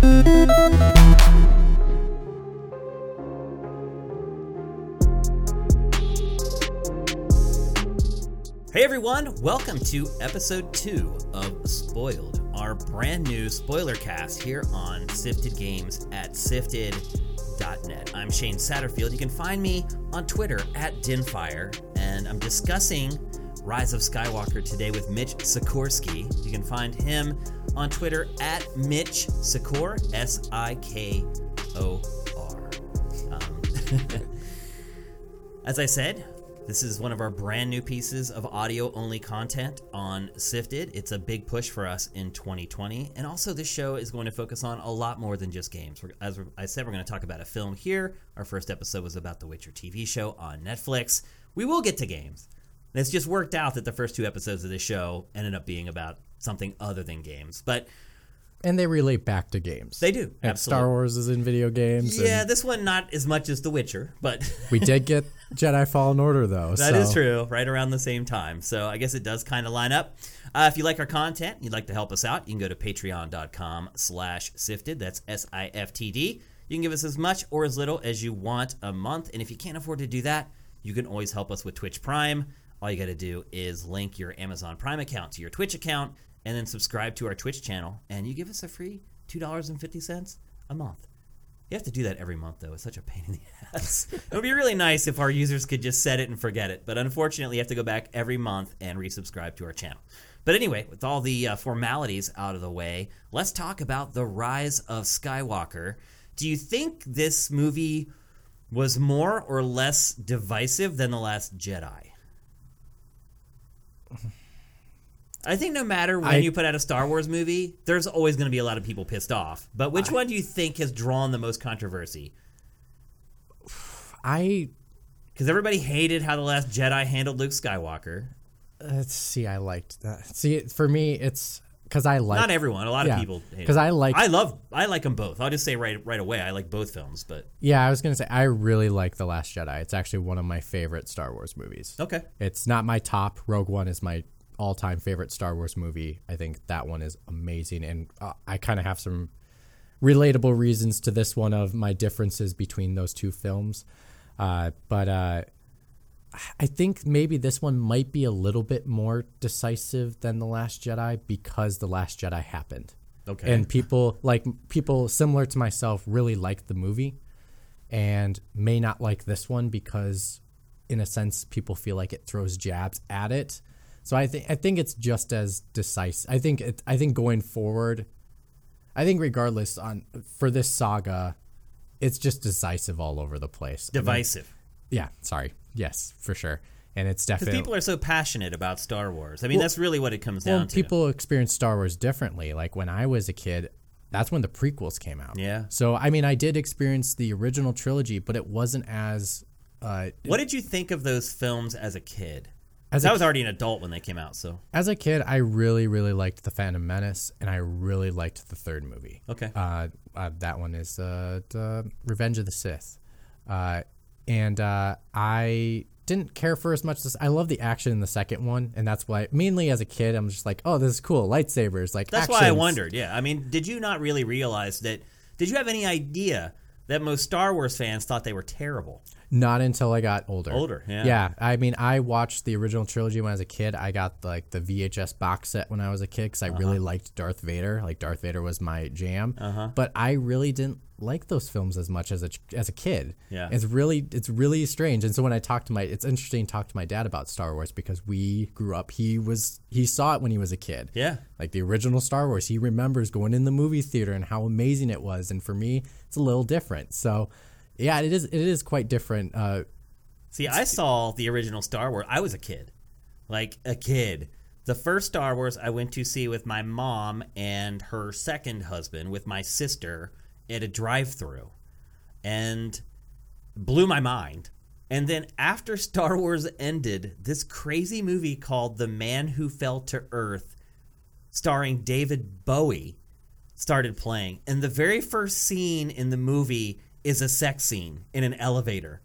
Hey everyone, welcome to episode two of Spoild, our brand new spoiler cast here on Sifted Games at sifted.net. I'm Shane Satterfield. You can find me on Twitter at Dinfire, and I'm discussing Rise of Skywalker today with Mitch Sikorsky. You can find him on Twitter at Mitch Sikor, S I K O R. Um, As I said, this is one of our brand new pieces of audio only content on Sifted. It's a big push for us in 2020. And also, this show is going to focus on a lot more than just games. As I said, we're going to talk about a film here. Our first episode was about the Witcher TV show on Netflix. We will get to games. And It's just worked out that the first two episodes of this show ended up being about something other than games. But and they relate back to games. they do. And Star Wars is in video games. and Yeah, this one not as much as The Witcher, but we did get Jedi Fallen Order though. That is so- true, right around the same time. So I guess it does kind of line up. Uh, if you like our content, you'd like to help us out, you can go to patreon.com slash sifted. That's S-I-F-T-D. You can give us as much or as little as you want a month. And if you can't afford to do that, you can always help us with Twitch Prime. All you got to do is link your Amazon Prime account to your Twitch account and then subscribe to our Twitch channel. And you give us a free $2.50 a month. You have to do that every month, though. It's such a pain in the ass. it would be really nice if our users could just set it and forget it. But unfortunately, you have to go back every month and resubscribe to our channel. But anyway, with all the uh, formalities out of the way, let's talk about The Rise of Skywalker. Do you think this movie was more or less divisive than The Last Jedi? I think no matter when I- you put out a Star Wars movie, there's always going to be a lot of people pissed off. But which one do you think has drawn the most controversy? I Because everybody hated how the Last Jedi handled Luke Skywalker. let's see. I liked that. See, for me, it's because I like. Not everyone. A lot Yeah, of people. because. I like- I love. I like them both. I'll just say right right away. I like both films. But yeah, I was gonna say I really like the Last Jedi. It's actually one of my favorite Star Wars movies. okay. It's not my top. Rogue One is my all-time favorite Star Wars movie. I think that one is amazing, and uh, I kind of have some relatable reasons to this one of my differences between those two films. Uh, but uh, I think maybe this one might be a little bit more decisive than the Last Jedi because the Last Jedi happened, Okay. and people like people similar to myself really liked the movie, and may not like this one because in a sense, people feel like it throws jabs at it. So I think I think it's just as decisive. I think it, I think going forward, I think regardless on for this saga, it's just decisive all over the place. I mean, Divisive. yeah, sorry. Yes, for sure. And it's Because definitely people are so passionate about Star Wars. I mean, that's really what it comes well, down to. people experience Star Wars differently. Like when I was a kid, that's when the prequels came out. Yeah. So I mean, I did experience the original trilogy, but it wasn't as uh, what did you think of those films as a kid? As I was already an adult when they came out. So As a kid, I really, really liked The Phantom Menace, and I really liked the third movie. okay. Uh, uh, that one is uh, the Revenge of the Sith. Uh, and uh, I didn't care for as much as I love the action in the second one, and that's why mainly as a kid I'm just like, oh, this is cool, lightsabers, like That's why I wondered. Yeah, I mean, did you not really realize that? Did you have any idea that most Star Wars fans thought they were terrible? Not until I got older. Older, yeah. Yeah, I mean, I watched the original trilogy when I was a kid. I got like the VHS box set when I was a kid because I really Uh-huh. liked Darth Vader. Like Darth Vader was my jam. Uh-huh. But I really didn't like those films as much as a as a kid. Yeah. it's really it's really strange. And so when I talk to my, it's interesting to talk to my dad about Star Wars because we grew up. He was he saw it when he was a kid. Yeah. Like the original Star Wars, he remembers going in the movie theater and how amazing it was. And for me, it's a little different. So, yeah, it is. It is quite different. Uh, See, I saw the original Star Wars. I was a kid, like a kid. The first Star Wars I went to see with my mom and her second husband, with my sister, at a drive-through, and blew my mind. And then after Star Wars ended, this crazy movie called The Man Who Fell to Earth, starring David Bowie, started playing. And the very first scene in the movie is a sex scene in an elevator.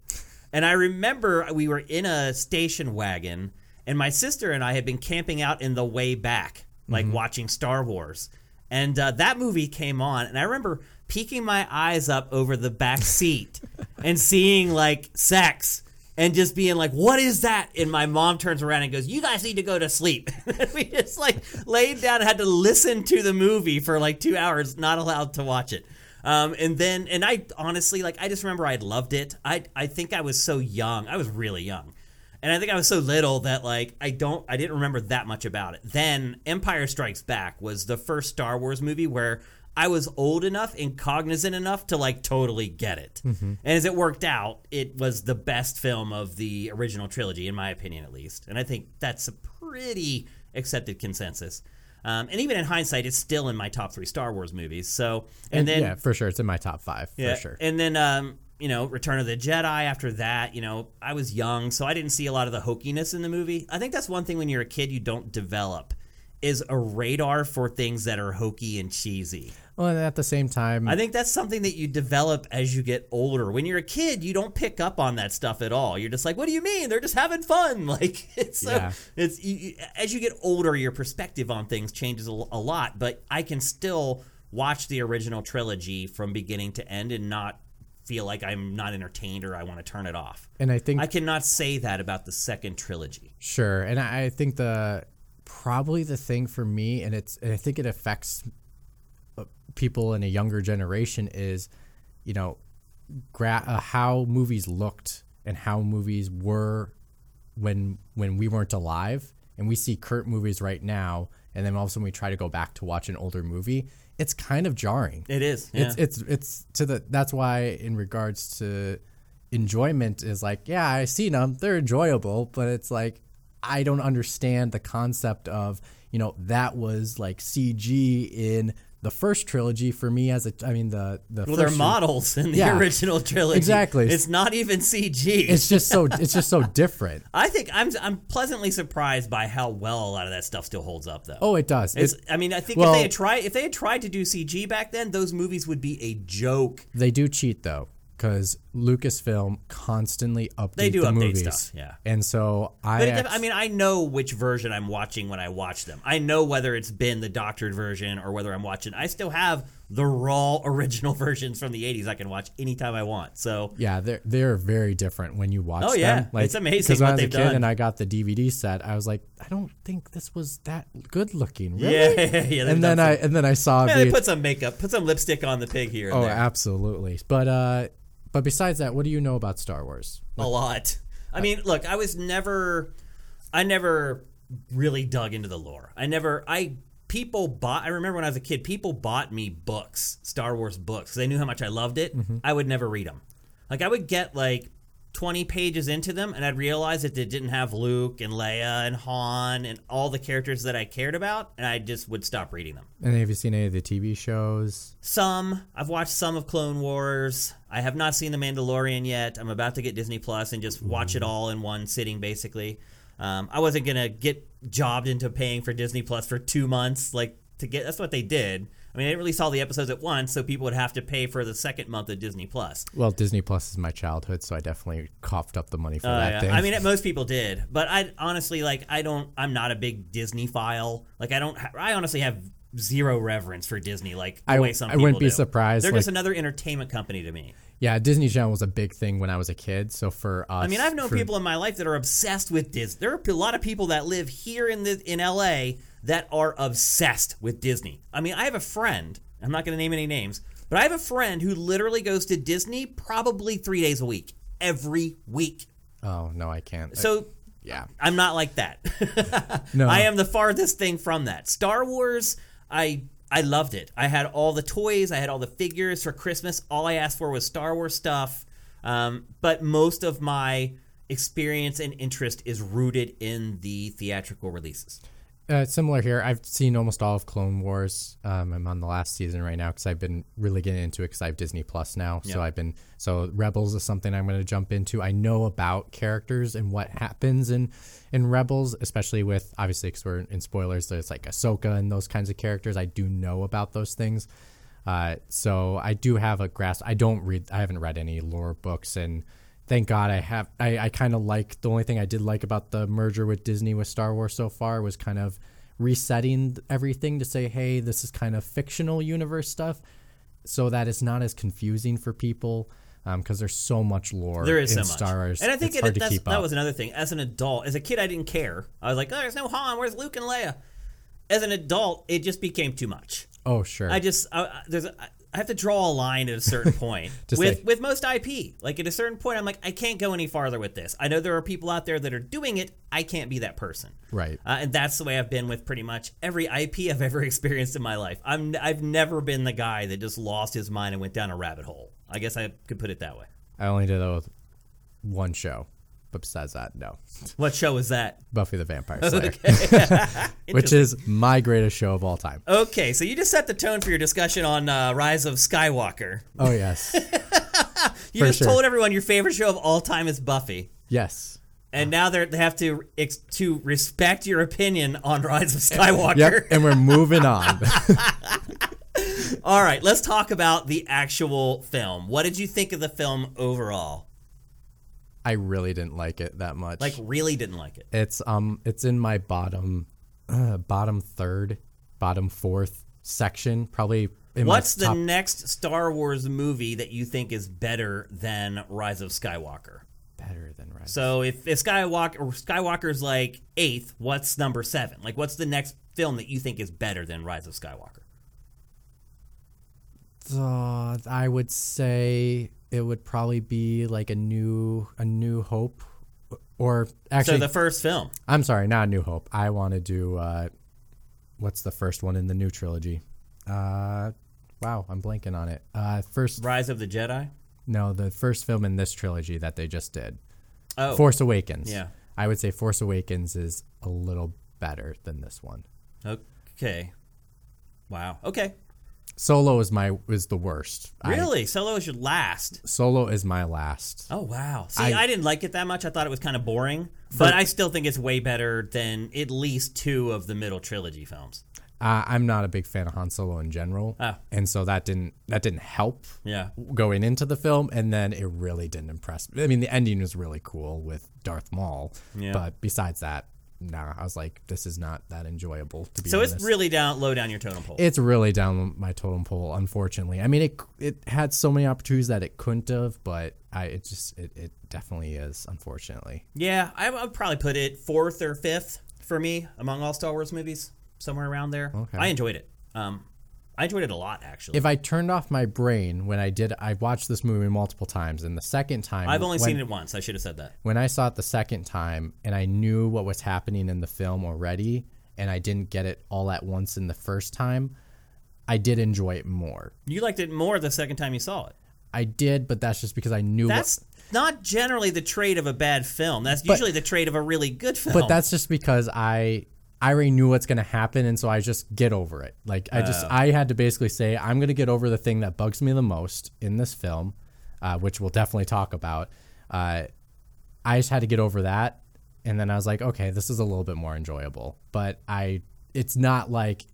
And I remember we were in a station wagon, and my sister and I had been camping out in the way back, like watching Star Wars. And uh, that movie came on, and I remember peeking my eyes up over the back seat and seeing like sex and just being like, "What is that?" And my mom turns around and goes, "You guys need to go to sleep." we just like laid down and had to listen to the movie for like two hours, not allowed to watch it. Um, and then, and I honestly like, I just remember I loved it. I I think I was so young. I was really young. And I think I was so little that like I don't I didn't remember that much about it. Then Empire Strikes Back was the first Star Wars movie where I was old enough and cognizant enough to like totally get it. Mm-hmm. And as it worked out, it was the best film of the original trilogy, in my opinion, at least. And I think that's a pretty accepted consensus. Um, and even in hindsight, it's still in my top three Star Wars movies. So, and, And then yeah, for sure, it's in my top five yeah, for sure. And then, um, you know, Return of the Jedi. After that, you know, I was young, so I didn't see a lot of the hokiness in the movie. I think that's one thing when you're a kid you don't develop is a radar for things that are hokey and cheesy. Well, at the same time, I think that's something that you develop as you get older. When you're a kid, you don't pick up on that stuff at all. You're just like, "What do you mean? They're just having fun." Like it's so, Yeah. it's you, as you get older, your perspective on things changes a lot. But I can still watch the original trilogy from beginning to end and not feel like I'm not entertained or I want to turn it off. and I think I cannot say that about the second trilogy. Sure, and I I think the probably the thing for me, and it's and I think it affects uh, people in a younger generation is, you know, gra- uh, how movies looked and how movies were when when we weren't alive, and we see current movies right now, and then all of a sudden we try to go back to watch an older movie. It's kind of jarring. It is. Yeah. It's it's it's to the that's why in regards to enjoyment is like yeah I seen them they're enjoyable but it's like I don't understand the concept of you know that was like CG in the first trilogy for me as a I mean the the well, they're models in the Yeah. original trilogy. Exactly. It's not even CG. it's just so it's just so different I think I'm I'm pleasantly surprised by how well a lot of that stuff still holds up, though. oh it does It's, It- I mean, I think well- if they had tried if they had tried to do CG back then, those movies would be a joke. they do cheat though because Lucasfilm constantly updates They do the update movies stuff, yeah. and so I But it, I mean, I know which version I'm watching when I watch them. I know whether it's been the doctored version or whether I'm watching. I still have the raw original versions from the '80s. I can watch anytime I want. So Yeah, they're they're very different when you watch Oh, them. yeah. It's amazing Because when what I was a kid done. and I got the DVD set, I was like, I don't think this was that good looking. Really? yeah, yeah, yeah. And then done I and then I saw yeah, the they put some makeup, put some lipstick on the pig here and oh, there. absolutely. But uh, but besides that, what do you know about Star Wars? a lot. I mean, look, I was never, I never really dug into the lore. I never, I people bought. I remember when I was a kid, people bought me books, Star Wars books, they knew how much I loved it. Mm-hmm. I would never read them. Like I would get like. 20 pages into them and I'd realize that they didn't have Luke and Leia and Han and all the characters that I cared about and I just would stop reading them. And have you seen any of the TV shows? Some. I've watched some of Clone Wars. I have not seen The Mandalorian yet. I'm about to get Disney Plus and just watch it all in one sitting, basically. Um, I wasn't gonna get jobbed into paying for Disney Plus for two months, like to get. That's what they did. I mean, they released all the episodes at once, so people would have to pay for the second month of Disney Plus. Well, Disney Plus is my childhood, so I definitely coughed up the money for Uh, that yeah. thing. I mean, most people did, but I honestly like. I don't. I'm not a big Disney file. Like, I don't. I honestly have zero reverence for Disney. Like the I- way some I people wouldn't be do. surprised, They're just another entertainment company to me. yeah, Disney Channel was a big thing when I was a kid. So for us, I mean, I've known for- people in my life that are obsessed with Disney. There are a lot of people that live here in the in LA that are obsessed with Disney. I mean, I have a friend. I'm not going to name any names, but I have a friend who literally goes to Disney probably three days a week, every week. Oh no, I can't. So yeah, I'm not like that. No. I am the farthest thing from that. Star Wars, I I loved it. I had all the toys, I had all the figures for Christmas. All I asked for was Star Wars stuff. Um, but most of my experience and interest is rooted in the theatrical releases. Uh, similar here. I've seen almost all of Clone Wars. Um, I'm on the last season right now because I've been really getting into it because I have Disney Plus now. So I've been so Rebels is something I'm going to jump into. I know about characters and what happens in in Rebels, especially with obviously because we're in spoilers. There's like Ahsoka and those kinds of characters. I do know about those things. Uh, so I do have a grasp. I don't read. I haven't read any lore books and. Thank God I have. I, I kind of like the only thing I did like about the merger with Disney with Star Wars so far was kind of resetting everything to say, hey, this is kind of fictional universe stuff, so that it's not as confusing for people. Um, because there's so much lore There is in so much, Star Wars, and I think it, hard to that's, keep that up. was another thing. As an adult, as a kid, I didn't care. I was like, "Oh, there's no Han. Where's Luke and Leia?" As an adult, it just became too much. oh, sure. I just I- there's a, I have to draw a line at a certain point with say- with most IP. Like at a certain point, I'm like, I can't go any farther with this. I know there are people out there that are doing it. I can't be that person. right. Uh, and that's the way I've been with pretty much every IP I've ever experienced in my life. I'm I've never been the guy that just lost his mind and went down a rabbit hole. I guess I could put it that way. I only did that with one show, but besides that, no. What show is that? Buffy the Vampire Slayer, which is my greatest show of all time. Okay, so you just set the tone for your discussion on uh, Rise of Skywalker. Oh yes, You For just sure. told everyone your favorite show of all time is Buffy. yes. And now they're, they have to ex- to respect your opinion on Rise of Skywalker. Yep, and we're moving on. All right, let's talk about the actual film. What did you think of the film overall? I really didn't like it that much. Like, really didn't like it. it's um, it's in my bottom, uh, bottom third, bottom fourth section, probably. In What's the top, next Star Wars movie that you think is better than Rise of Skywalker? better than Rise? So if, if Skywalker or Skywalker's like eighth, what's number seven? Like, what's the next film that you think is better than Rise of Skywalker? Uh, I would say it would probably be like a new, a New Hope, or So actually, the first film, I'm sorry, not a New Hope. I want to do uh, what's the first one in the new trilogy? Uh, wow, I'm blanking on it. Uh, first, Rise of the Jedi. no, the first film in this trilogy that they just did, Oh, Force Awakens. Yeah. I would say Force Awakens is a little better than this one. okay. Wow. Okay. Solo is my is the worst. I- Really, Solo is your last. Solo is my last. Oh wow! See, I, I- didn't like it that much. I thought it was kind of boring, but I still think it's way better than at least two of the middle trilogy films. Uh, I'm not a big fan of Han Solo in general, Ah. and so that didn't that didn't help Yeah. going into the film, and then it really didn't impress me. I mean, the ending was really cool with Darth Maul, Yeah. but besides that, nah, I was like, this is not that enjoyable to be So honest. it's really down low down your totem pole. it's really down my totem pole, unfortunately. I mean, it it had so many opportunities that it couldn't have, but I it just it, it definitely is, unfortunately. yeah, I would probably put it fourth or fifth for me among all Star Wars movies, somewhere around there. Okay. I enjoyed it. Um, I enjoyed it a lot actually. If I turned off my brain when I did, I watched this movie multiple times, and the second time I've only when- seen it once. I should have said that. when I saw it the second time and I knew what was happening in the film already and I didn't get it all at once in the first time, I did enjoy it more. You liked it more the second time you saw it. I did, but that's just because I knew That's not generally the trait of a bad film. That's But- usually the trait of a really good film. but that's just because I I already knew what's going to happen and so I just get over it. Like I just I had to basically say I'm going to get over the thing that bugs me the most in this film, uh, which we'll definitely talk about. Uh, I just had to get over that and then I was like, okay, this is a little bit more enjoyable. But I it's not like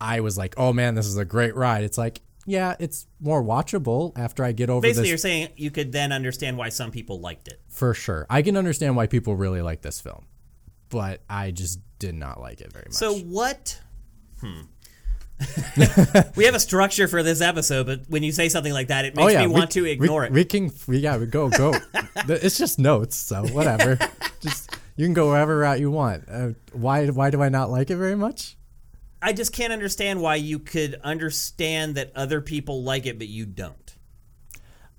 I was like, oh man, this is a great ride. It's like, yeah, it's more watchable after I get over Basically, this you're saying you could then understand why some people liked it. for sure. I can understand why people really like this film, but I just did not like it very much. So what? Hmm. we have a structure for this episode, but when you say something like that, it makes me want to Oh, ignore we, it. We can, we, yeah, we go, go. it's just notes, so whatever. just you can go wherever route you want. Uh, why, why do I not like it very much? I just can't understand why you could understand that other people like it, but you don't.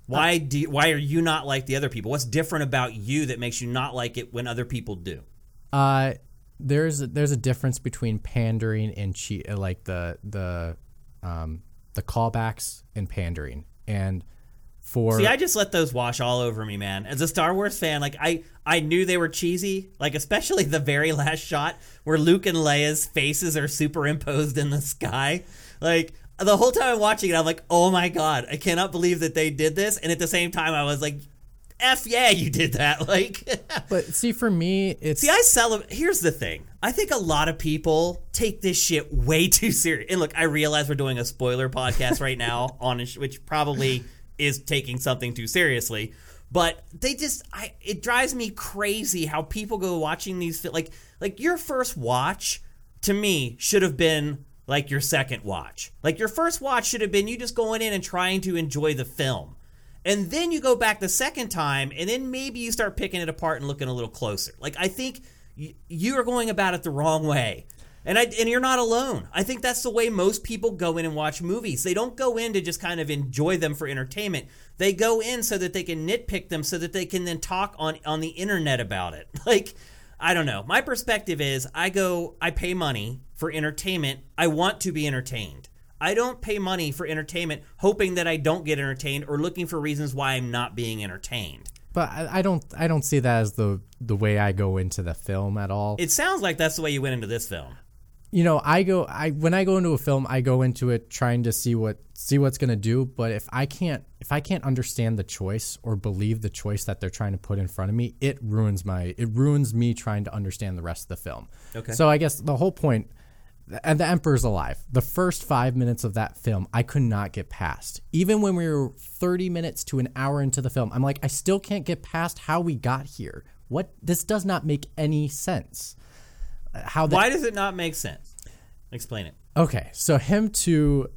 Why do? You, why are you not like the other people? What's different about you that makes you not like it when other people do? Uh, there's there's a difference between pandering and cheat, like the the um the callbacks and pandering, and for See, I just let those wash all over me, man. As a Star Wars fan, like I, I knew they were cheesy. Like especially the very last shot where Luke and Leia's faces are superimposed in the sky. Like the whole time I'm watching it, I'm like, oh my god, I cannot believe that they did this. And at the same time, I was like, f yeah, you did that. Like, but see for me it's see, I celebrate. Here's the thing. I think a lot of people take this shit way too serious. And look, I realize we're doing a spoiler podcast right now on a sh- which probably is taking something too seriously. But they just, I it drives me crazy how people go watching these like like your first watch to me, should have been like your second watch. Like your first watch should have been you just going in and trying to enjoy the film. And then you go back the second time, and then maybe you start picking it apart and looking a little closer. Like I think y- you are going about it the wrong way. And I and you're not alone. I think that's the way most people go in and watch movies. They don't go in to just kind of enjoy them for entertainment. They go in so that they can nitpick them so that they can then talk on on the internet about it. Like I don't know. My perspective is I go I pay money for entertainment. I want to be entertained. I don't pay money for entertainment hoping that I don't get entertained or looking for reasons why I'm not being entertained. But I, I don't I don't see that as the the way I go into the film at all. It sounds like that's the way you went into this film. you know, I go I when I go into a film, I go into it trying to see what see what's going to do, but if I can't if I can't understand the choice or believe the choice that they're trying to put in front of me, it ruins my it ruins me trying to understand the rest of the film. Okay. So I guess the whole point and the Emperor's alive. The first five minutes of that film, I could not get past. Even when we were 30 minutes to an hour into the film, I'm like, I still can't get past how we got here. What? This does not make any sense. How the, Why does it not make sense? Explain it. Okay, so him to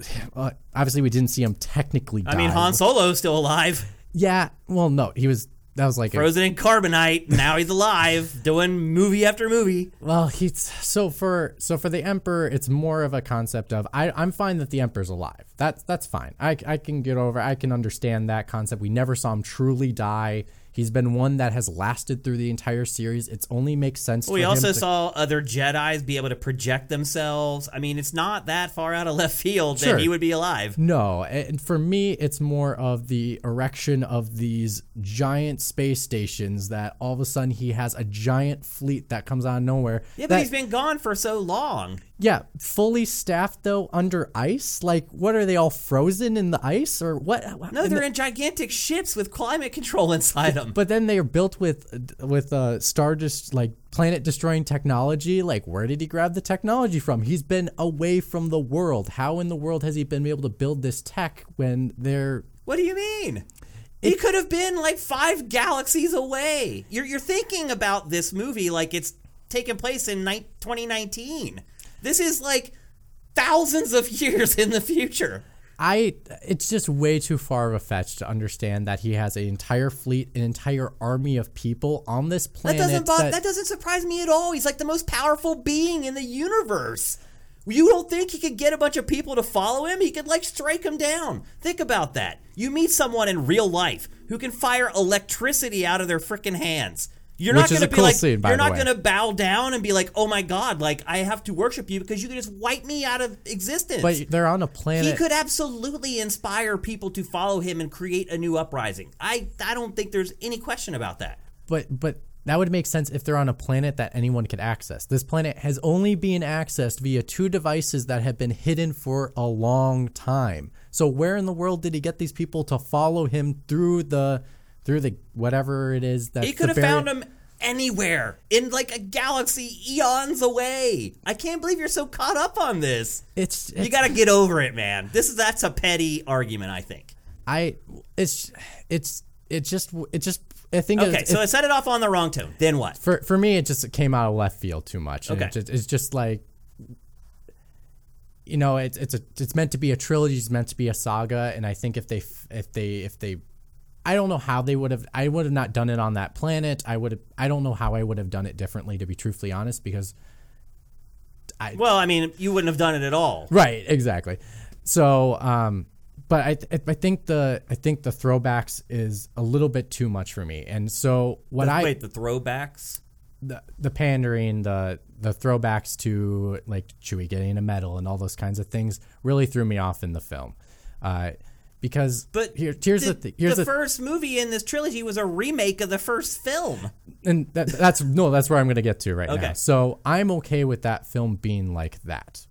uh, obviously we didn't see him technically. Die. I mean, Han Solo's still alive, Yeah, well, no, he was. That was like a, frozen in carbonite. Now he's alive, doing movie after movie. well, he's so for so for the Emperor, it's more of a concept of I I'm fine that the Emperor's alive. That's that's fine. I I can get over. I can understand that concept. We never saw him truly die. He's been one that has lasted through the entire series. It's only makes sense. We for also him to, saw other Jedi's be able to project themselves. I mean, it's not that far out of left field Sure. that he would be alive. No, and for me, it's more of the erection of these giant space stations that all of a sudden he has a giant fleet that comes out of nowhere. Yeah, but that- he's been gone for so long. Yeah, fully staffed though under ice. Like, what are they all frozen in the ice or what? No, they're the- in gigantic ships with climate control inside them. but then they are built with with uh, star just like planet destroying technology. Like, where did he grab the technology from? He's been away from the world. How in the world has he been able to build this tech when they're What do you mean? He could have been like five galaxies away. You're you're thinking about this movie like it's taking place in ni- 2019. This is like thousands of years in the future. I it's just way too far of a fetch to understand that he has an entire fleet, an entire army of people on this That planet. doesn't bo- that- that doesn't surprise me at all. He's like the most powerful being in the universe. You don't think he could get a bunch of people to follow him? He could like strike them down. Think about that. You meet someone in real life who can fire electricity out of their freaking hands. You're Which not going to be cool like scene, you're not going to bow down and be like, "Oh my god, like I have to worship you because you can just wipe me out of existence." but they're on a planet. he could absolutely inspire people to follow him and create a new uprising. I I don't think there's any question about that. but but that would make sense if they're on a planet that anyone could access. This planet has only been accessed via two devices that have been hidden for a long time. So where in the world did he get these people to follow him through the through the whatever it is that He could have found him anywhere in like a galaxy eons away. I can't believe you're so caught up on this. It's, You got to get over it, man. This is that's a petty argument, I think. I it's it's it just it just I think Okay, it, so it- I set it off on the wrong tone. Then what? for for me it just came out of left field too much. Okay. it just, it's just like you know it's it's a it's meant to be a trilogy. It's meant to be a saga, and I think if they if they if they I don't know how they would have. I would have not done it on that planet. I would have. I don't know how I would have done it differently, to be truthfully honest, because I, Well, I mean, you wouldn't have done it at all. Right, exactly. So, um, but I, th- I think the I think the throwbacks is a little bit too much for me, and so what I Wait, the throwbacks? the, the pandering, the the throwbacks to like Chewie getting a medal and all those kinds of things really threw me off in the film, uh, because But here, here's the, thing. Here's the the, first movie in this trilogy was a remake of the first film. and that, that's no, that's where I'm going to get to right Okay. now. So I'm okay with that film being like that.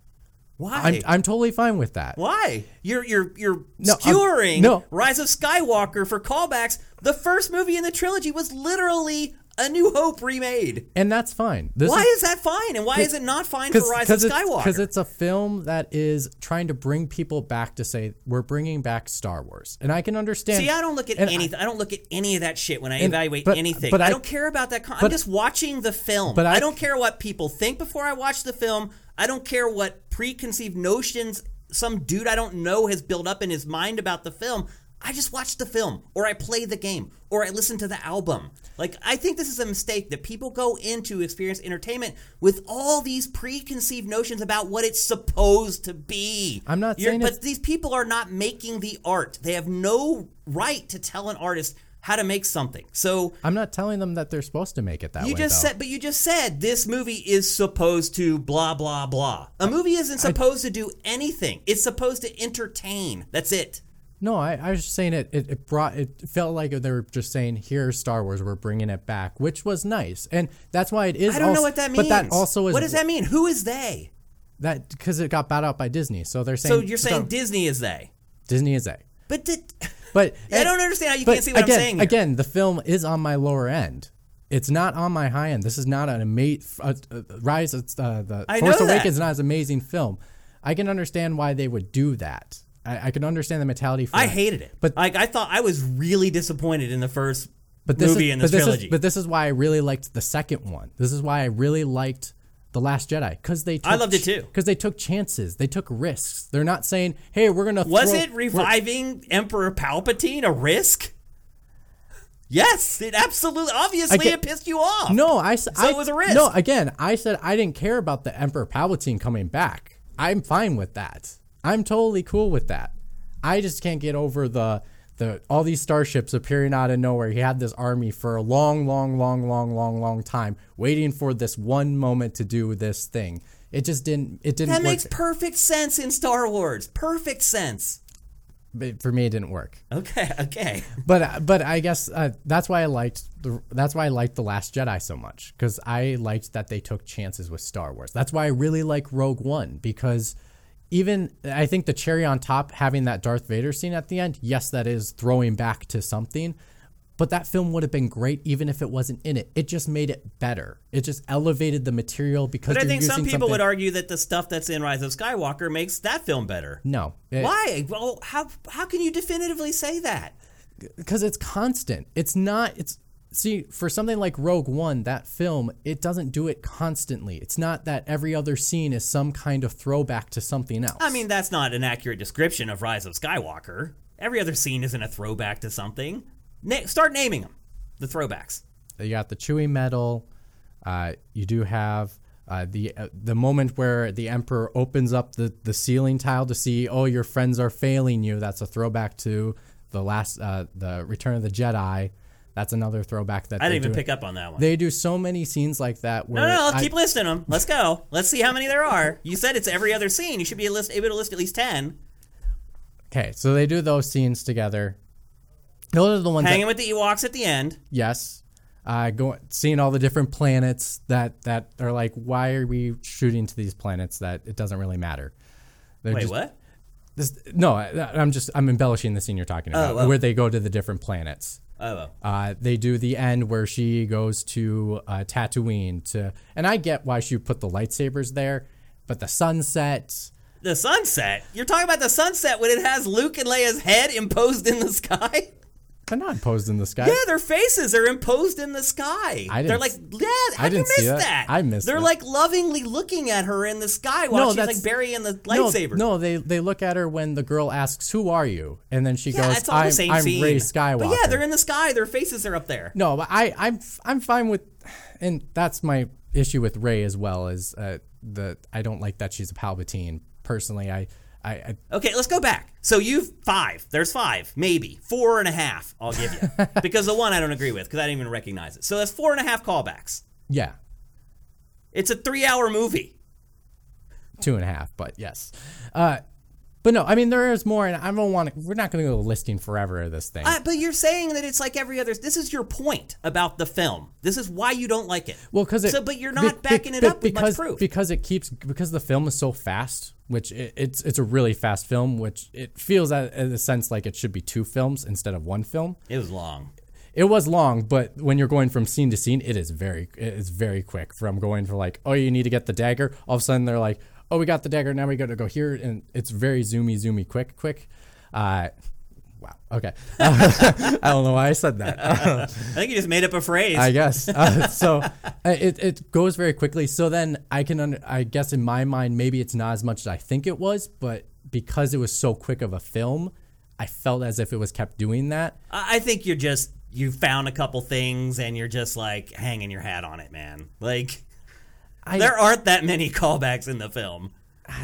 Why? I'm I'm totally fine with that. Why? You're you're you're No, skewering no. Rise of Skywalker for callbacks. The first movie in the trilogy was literally A New Hope remade. and that's fine. This Why is, is that fine, and why is it not fine for Rise of Skywalker? Because it's a film that is trying to bring people back to say we're bringing back Star Wars, and I can understand. See, I don't look at and I- anything. I, don't look at any of that shit when I evaluate but- anything. but I, I- don't care about that. Con- I'm just watching the film. but I, I- don't care what people think before I watch the film. I don't care what preconceived notions some dude I don't know has built up in his mind about the film. I just watch the film, or I play the game, or I listen to the album. Like, I think this is a mistake that people go into experience entertainment with all these preconceived notions about what it's supposed to be. I'm not You're- saying but these people are not making the art. They have no right to tell an artist how to make something. So I'm not telling them that they're supposed to make it that you way. just though. said, but you just said this movie is supposed to blah blah blah. A movie isn't supposed to do anything. It's supposed to entertain. That's it. No, I, I was just saying it, it. It brought. It felt like they were just saying, "Here's Star Wars. We're bringing it back," which was nice, and that's why it is. I don't know what that means. But that also is what does that mean? Who is they? that because it got bought out by Disney. So they're saying. So you're saying Star- Disney is they? Disney is they. But did, But I don't understand how you can't see what again, I'm saying. Here. Again, the film is on my lower end. It's not on my high end. This is not an amazing uh, uh, Rise. Uh, the I Force. Awakens is not as amazing film. I can understand why they would do that. I, I can understand the mentality. For I that. hated it. But- like I thought I was really disappointed in the first but this movie is, in this but this trilogy. Is, but this is why I really liked the second one. This is why I really liked the Last Jedi because they. Took I loved it too. Because they took chances. They took risks. They're not saying, "Hey, we're gonna." Was throw- it reviving Emperor Palpatine a risk? Yes, it absolutely. Obviously, it pissed you off. No, I So it was a risk. No, again, I said I didn't care about the Emperor Palpatine coming back. I'm fine with that. I'm totally cool with that. I just can't get over the the all these starships appearing out of nowhere. He had this army for a long, long, long, long, long, long time, waiting for this one moment to do this thing. It just didn't. It didn't. that work. makes perfect sense in Star Wars. Perfect sense. but for me, it didn't work. Okay, okay. But but I guess uh, that's why I liked the that's why I liked the Last Jedi so much because I liked that they took chances with Star Wars. That's why I really like Rogue One because even I think the cherry on top having that Darth Vader scene at the end, yes, that is throwing back to something. But that film would have been great even if it wasn't in it. It just made it better. It just elevated the material because But I think some people would argue that the stuff that's in Rise of Skywalker makes that film better. no. It- Why? Well, how how can you definitively say that? because it's constant. It's not. It's see for something like Rogue One, that film, it doesn't do it constantly. It's not that every other scene is some kind of throwback to something else. I mean, that's not an accurate description of Rise of Skywalker. Every other scene isn't a throwback to something. Na- start naming them. The throwbacks. you got the Chewie medal. Uh, you do have. Uh, the uh, the moment where the emperor opens up the, the ceiling tile to see oh your friends are failing you that's a throwback to the last uh, the Return of the Jedi that's another throwback that I didn't even do. pick up on that one. they do so many scenes like that where no, no, no, I- keep listing them. Let's go. Let's see how many there are. You said it's every other scene. You should be list, able to list at least 10. Okay, so they do those scenes together. Those are the ones that, Hanging with the Ewoks at the end. yes, uh, go seeing all the different planets that that are like, why are we shooting to these planets that it doesn't really matter? They're Wait, just, what? This, no, I, I'm just I'm embellishing the scene you're talking about, oh. where they go to the different planets. Oh, well. Uh, they do the end where she goes to uh, Tatooine to, and I get why she put the lightsabers there, but the sunset. the sunset. You're talking about the sunset when it has Luke and Leia's head imposed in the sky. They're not posed in the sky. Yeah, their faces are imposed in the sky. I didn't They're like, yeah, I didn't miss that. that? I missed that. They're that. like lovingly looking at her in the sky while No, she's like burying the lightsaber. No, they they look at her when the girl asks, "Who are you?" and then she yeah, goes, "I'm, the same I'm. Rey Skywalker." But yeah, they're in the sky. Their faces are up there. no, but I I'm I'm fine with, and that's my issue with Rey as well. Is uh, the I don't like that she's a Palpatine. Personally, I I, I Okay, let's go back. So you've five. There's five, maybe four and a half. I'll give you because the one I don't agree with because I didn't even recognize it. So that's four and a half callbacks. yeah, It's a three-hour movie. two and a half, but yes. Uh, but no, I mean there is more, and I don't want. to We're not going to go listing forever of this thing. Uh, but you're saying that it's like every other. This is your point about the film. This is why you don't like it. Well, because so, but you're not backing it up with much proof. because it keeps because the film is so fast, which it, it's it's a really fast film, which it feels in a sense like it should be two films instead of one film. it was long. it was long, but when you're going from scene to scene, it is very it is very quick. From going for like, oh, you need to get the dagger. All of a sudden, they're like, oh, we got the dagger. Now we got to go here, and it's very zoomy, zoomy, quick, quick. Uh, wow. Okay. I don't know why I said that. I think you just made up a phrase. I guess. Uh, so uh, it, it goes very quickly. So then I can, under, I guess in my mind, maybe it's not as much as I think it was, but because it was so quick of a film, I felt as if it was kept doing that. I I think you're just you found a couple things and you're just like hanging your hat on it, man. Like I, there aren't that many callbacks in the film.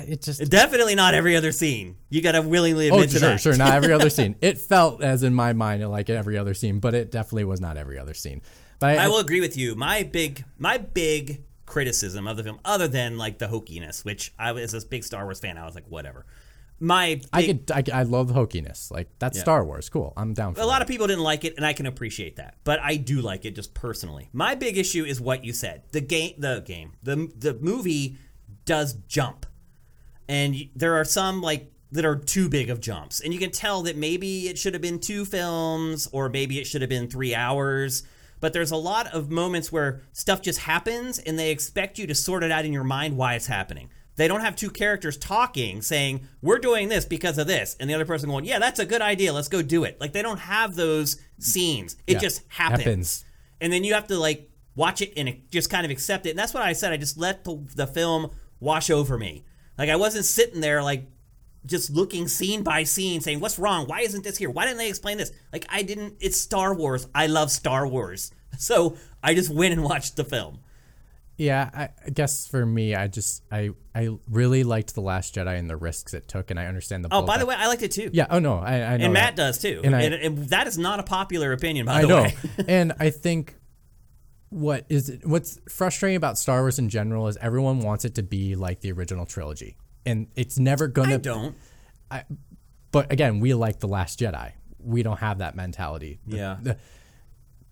it just Definitely not every other scene. You got to willingly oh, admit Oh, to sure, that. sure. Not every other scene. It felt as in my mind like every other scene, but it definitely was not every other scene. But I, I will agree with you. My big my big criticism of the film, other than like the hokiness, which I was as a big Star Wars fan, I was like, whatever. My big, I could, I, I love the hokiness. Like that's Star Wars. Cool. I'm down for it. a that. lot of people didn't like it, and I can appreciate that. But I do like it just personally. My big issue is what you said. The game, the game, the the movie does jump, and there are some like that are too big of jumps, and you can tell that maybe it should have been two films, or maybe it should have been three hours. But there's a lot of moments where stuff just happens, and they expect you to sort it out in your mind why it's happening. They don't have two characters talking saying, We're doing this because of this, and the other person going, Yeah, that's a good idea. Let's go do it. Like they don't have those scenes. It Yeah, just happens. happens. And then you have to like watch it and just kind of accept it. And that's what I said. I just let the, the film wash over me. Like I wasn't sitting there like just looking scene by scene saying, What's wrong? Why isn't this here? Why didn't they explain this? Like I didn't it's Star Wars. I love Star Wars. So I just went and watched the film. Yeah, I, I guess for me, I just I I really liked the Last Jedi and the risks it took, and I understand the. Oh, by the way, I liked it too. yeah. Oh no, I, I know. And that. Matt does too. And And, I- and that is not a popular opinion, by I the know, way. and I think what is what's frustrating about Star Wars in general is everyone wants it to be like the original trilogy, and it's never gonna. I don't. I, But again, we like the Last Jedi. We don't have that mentality. The- Yeah. the-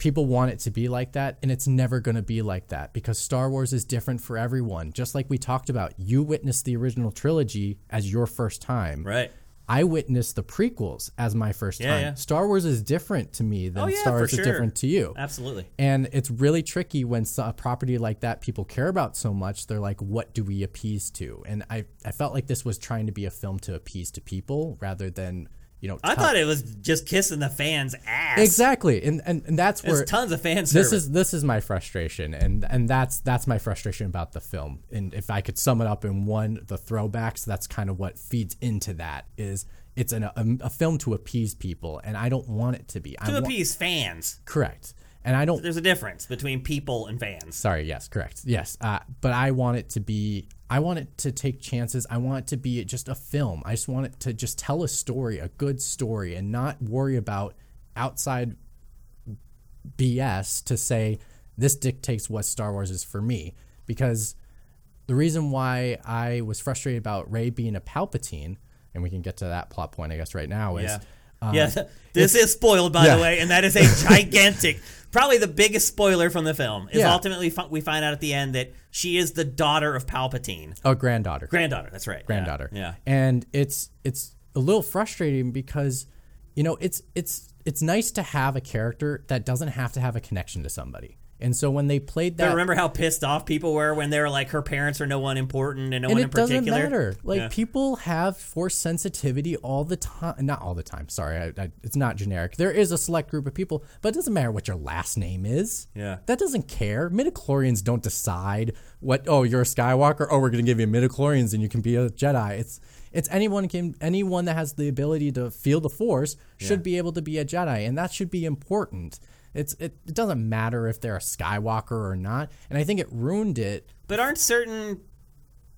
people want it to be like that, and it's never going to be like that because Star Wars is different for everyone. Just like we talked about, you witnessed the original trilogy as your first time. Right. I witnessed the prequels as my first Yeah, time. yeah. Star Wars is different to me than Oh, yeah, Star Wars sure. is different to you. Absolutely. And it's really tricky when a property like that people care about so much. They're like, what do we appease to? And I, I felt like this was trying to be a film to appease to people rather than, you know, I thought it was just kissing the fans' ass. exactly. And, and, and that's There's where tons of fans. this is this is my frustration and and that's that's my frustration about the film and if i could sum it up in one the throwbacks that's kind of what feeds into that is it's an, a, a film to appease people and i don't want it to be I to wa- appease fans. correct and i don't There's a difference between people and fans. sorry yes correct yes uh, but i want it to be i want it to take chances i want it to be just a film i just want it to just tell a story a good story and not worry about outside bs to say this dictates what star wars is for me because the reason why i was frustrated about rey being a palpatine and we can get to that plot point i guess right now is Yeah. Yeah, this is spoiled, by yeah. the way, and that is a gigantic, probably the biggest spoiler from the film. Is Yeah. ultimately we find out at the end that she is the daughter of Palpatine, a granddaughter granddaughter. That's right, Yeah. granddaughter. Yeah, And it's it's a little frustrating because you know, it's it's it's nice to have a character that doesn't have to have a connection to somebody. And so when they played But that remember how pissed off people were when they were like, her parents are no one important and no and one it in doesn't particular. matter. Like Yeah. people have force sensitivity all the time. Not all the time. Sorry, I, I, it's not generic. There is a select group of people, but it doesn't matter what your last name is. Yeah. that doesn't care. Midichlorians don't decide what. Oh, you're a Skywalker. Oh, we're gonna give you midichlorians and you can be a Jedi. It's it's anyone can anyone that has the ability to feel the Force should be able to be a Jedi, and that should be important. It's it, it doesn't matter if they're a Skywalker or not, and I think it ruined it But aren't certain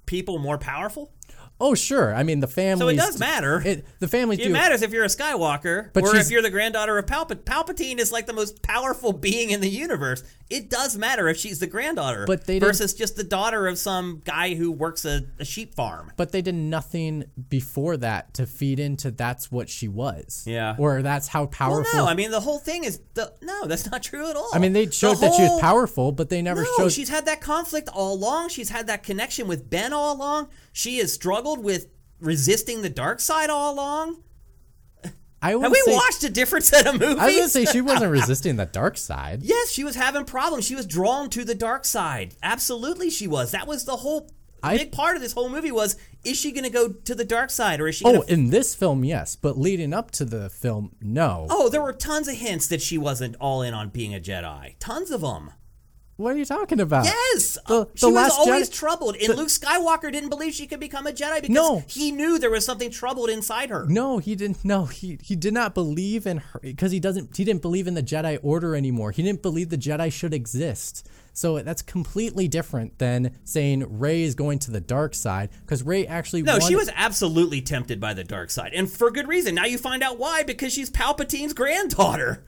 people more powerful? Oh, sure. I mean, the family. So it does matter. It, the families It do. matters if you're a Skywalker But or if you're the granddaughter of Palpatine. Palpatine is like the most powerful being in the universe. It does matter if she's the granddaughter But they versus just the daughter of some guy who works a, a sheep farm. But they did nothing before that to feed into that's what she was. Yeah. Or that's how Well, powerful. no, I mean the whole thing is the no, that's not true at all. I mean, they The showed that she was powerful, but they never No, showed. she's had that conflict all along. She's had that connection with Ben all along. She has struggled with resisting the dark side all along. I Have we say, watched a different set of movies? I was gonna say she wasn't resisting the dark side. yes, she was having problems. She was drawn to the dark side. Absolutely, she was. That was the whole I- big part of this whole movie. Was is she going to go to the dark side or is she? Oh, gonna Oh, in this film, yes, but leading up to the film, no. Oh, there were tons of hints that she wasn't all in on being a Jedi. Tons of them. What are you talking about? Yes, The- Uh, she the was always Jedi- troubled, and Luke Skywalker didn't believe she could become a Jedi because No. he knew there was something troubled inside her. No, he didn't. No, he he did not believe in her because he doesn't. He didn't believe in the Jedi Order anymore. He didn't believe the Jedi should exist. So that's completely different than saying Rey is going to the dark side because Rey actually. No, she was absolutely tempted by the dark side, and for good reason. Now you find out why because she's Palpatine's granddaughter.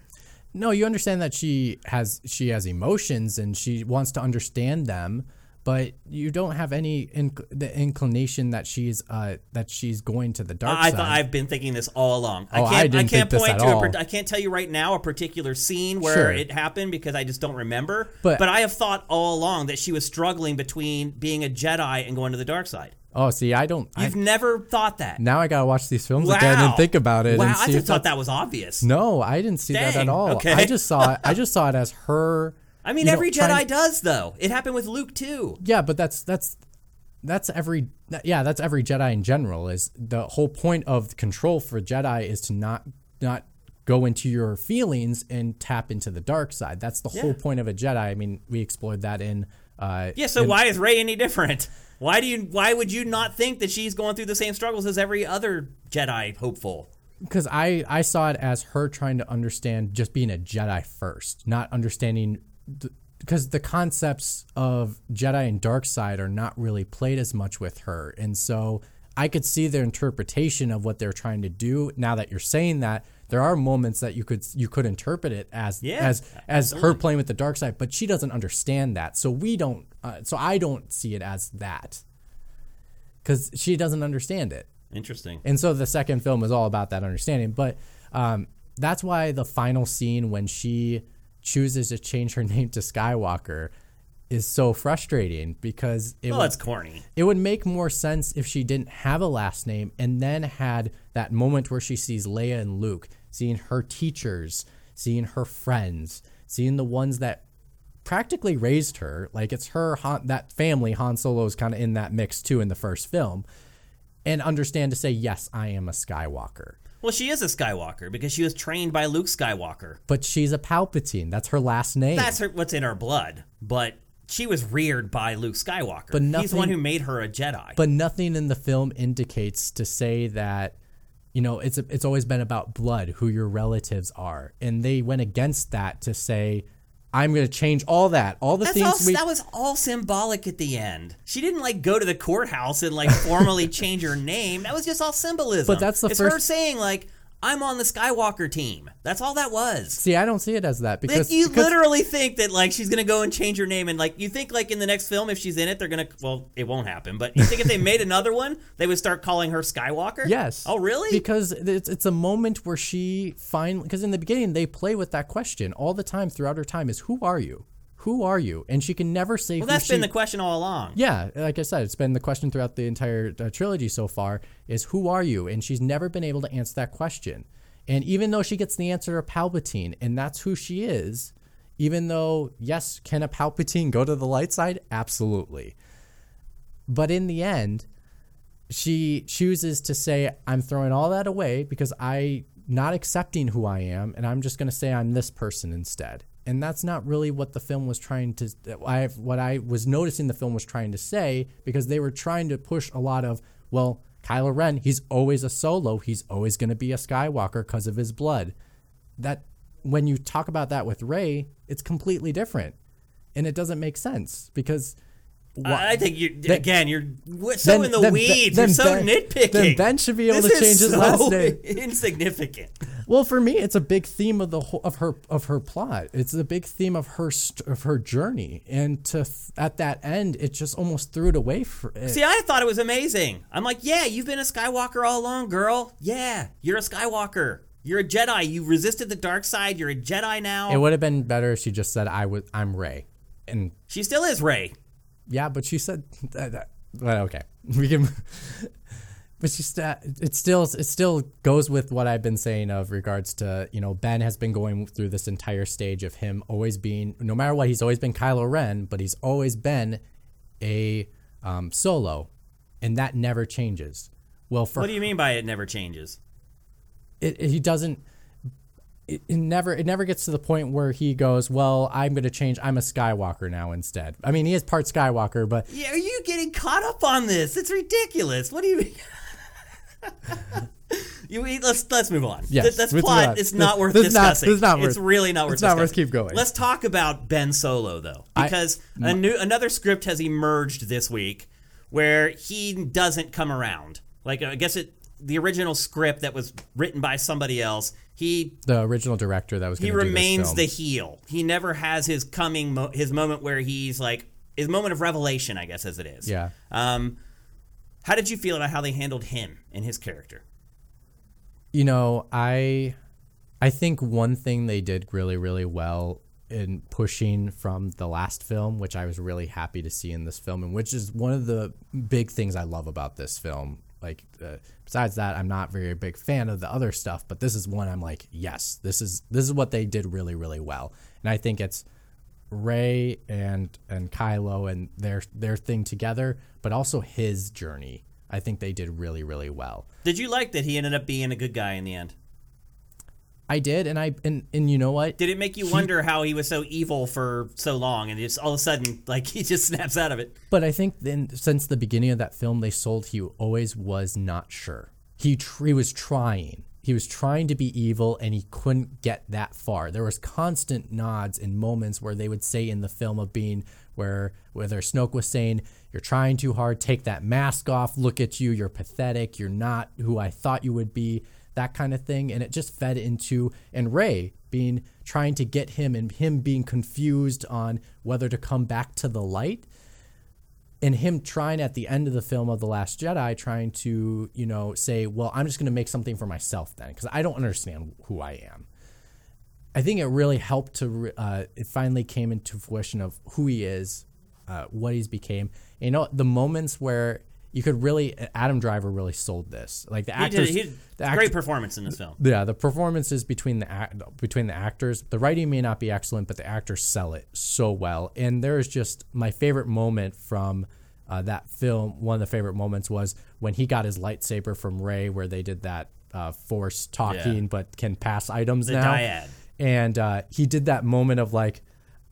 No, you understand that she has she has emotions and she wants to understand them, but you don't have any inc- the inclination that she's uh that she's going to the dark I side. thought I've been thinking this all along. Oh, I I can't. didn't can't think this point at to. A, all. I can't tell you right now a particular scene where Sure. it happened because I just don't remember. But- I have thought all along that she was struggling between being a Jedi and going to the dark side. Oh, see, I don't. You've never thought that. now I gotta watch these films wow. again and think about it. Wow, and I just thought that was obvious. No, I didn't see that at all. okay. I just saw it. I just saw it as her. I mean, know, every trying- Jedi does though. It happened with Luke too. Yeah, but that's that's that's every yeah that's every Jedi in general. Is the whole point of control for Jedi is to not not go into your feelings and tap into the dark side. That's the whole point of a Jedi. I mean, we explored that in. Uh, Yeah. So why is Rey any different? Why do you? Why would you not think that she's going through the same struggles as every other Jedi hopeful? because I I saw it as her trying to understand just being a Jedi first, not understanding because the concepts of Jedi and dark side are not really played as much with her, and so I could see their interpretation of what they're trying to do. Now that you're saying that, there are moments that you could you could interpret it as Yeah, as as her playing with the dark side, but she doesn't understand that, so we don't. Uh, so I don't see it as that because she doesn't understand it. Interesting. And so the second film is all about that understanding. But um, that's why the final scene when she chooses to change her name to Skywalker is so frustrating because it Well, would, that's corny. it would make more sense if she didn't have a last name and then had that moment where she sees Leia and Luke, seeing her teachers, seeing her friends, seeing the ones that practically raised her. Like it's her Han, that family. Han Solo is kind of in that mix too in the first film, and understand to say yes, I am a Skywalker. Well, she is a Skywalker because she was trained by Luke Skywalker. But she's a Palpatine. That's her last name. That's her, what's in her blood. But she was reared by Luke Skywalker. But He's the one who made her a Jedi. but nothing in the film indicates to say that you know it's it's always been about blood who your relatives are and they went against that to say i'm going to change all that all the That's things all, we that was all symbolic at the end. She didn't like go to the courthouse and like formally change her name. That was just all symbolism. But that's the it's her first- saying like, "I'm on the Skywalker team." That's all that was. see i don't see it as that because, Like, you because- literally think that like she's gonna go and change her name, and like you think like in the next film if she's in it, they're gonna well, it won't happen. But you think if they made another one, they would start calling her Skywalker? Yes. Oh, really? Because it's, it's a moment where she finally, because in the beginning they play with that question all the time throughout her time is who are you? Who are you? And she can never say well, that's she, been the question all along. Yeah, like I said, it's been the question throughout the entire uh, trilogy so far is who are you? And she's never been able to answer that question. And even though she gets the answer of Palpatine, and that's who she is, even though yes, can a Palpatine go to the light side? Absolutely. But in the end, she chooses to say, I'm throwing all that away because I not accepting who I am, and I'm just going to say I'm this person instead. And that's not really what the film was trying to. I what I was noticing the film was trying to say because they were trying to push a lot of well, Kylo Ren, he's always a solo. He's always going to be a Skywalker because of his blood. That when you talk about that with Ray, it's completely different, and it doesn't make sense because. I I think you again. You're so then- in the then- weeds. you're so Ben- nitpicking. then Ben should be able This to change his so last name. Insignificant. Well, for me, it's a big theme of the whole, of her of her plot. It's a big theme of her st- of her journey, and to at that end, it just almost threw it away. For it. See, I thought it was amazing. I'm like, yeah, you've been a Skywalker all along, girl. Yeah, you're a Skywalker. You're a Jedi. You resisted the dark side. You're a Jedi now. it would have been better if she just said, "I was I'm Rey," and she still is Rey. Yeah, but she said that. that well, okay, we can. but she st- it still it still goes with what I've been saying of regards to you know Ben has been going through this entire stage of him always being no matter what he's always been Kylo Ren, but he's always been a um, solo, and that never changes. Well, for What do you mean by it never changes? it, it- he doesn't it, it never it never gets to the point where he goes well i'm going to change i'm a skywalker now instead i mean he is part skywalker but Yeah, are you getting caught up on this? It's ridiculous. What do you mean? you let's let's move on. Yes, Th- that's plot. It's This- not worth this is not- discussing. this is not It's worth- really not worth. it's not worth discussing. keep going. Let's talk about Ben Solo though, because a new another script has emerged this week where he doesn't come around. Like I guess it the original script that was written by somebody else. He the original director that was he going do this remains the heel. He never has his coming mo- his moment where he's like his moment of revelation, I guess as it is. yeah Um, how did you feel about how they handled him and his character? you know i i think one thing they did really really well in pushing from the last film which i was really happy to see in this film and which is one of the big things i love about this film like uh, besides that i'm not very big fan of the other stuff but this is one i'm like yes this is this is what they did really really well and i think it's Rey and and Kylo and their their thing together, but also his journey. I think they did really really well. Did you like that he ended up being a good guy in the end? I did, and I and and you know what? Did it make you wonder how he was so evil for so long and just all of a sudden like he just snaps out of it? But I think then since the beginning of that film, they sold he always was not sure. He tr- he was trying. He was trying to be evil, and he couldn't get that far. There was constant nods and moments where they would say in the film of being where whether Snoke was saying, "You're trying too hard. Take that mask off. Look at you. You're pathetic. You're not who I thought you would be." That kind of thing, and it just fed into and Rey being trying to get him and him being confused on whether to come back to the light. And him trying at the end of the film of the last jedi trying to you know say well i'm just going to make something for myself then because i don't understand who i am. I think it really helped to uh, it finally came into fruition of who he is uh, what he's became. You know the moments where you could really adam driver really sold this like the He actors did, he did the act- great performance in this film. yeah, the performances between the act, between the actors, the writing may not be excellent, but the actors sell it so well. And there's just my favorite moment from uh, that film. One of the favorite moments was when he got his lightsaber from Rey, where they did that uh, force talking, Yeah. but can pass items The now. dyad. And uh, he did that moment of like.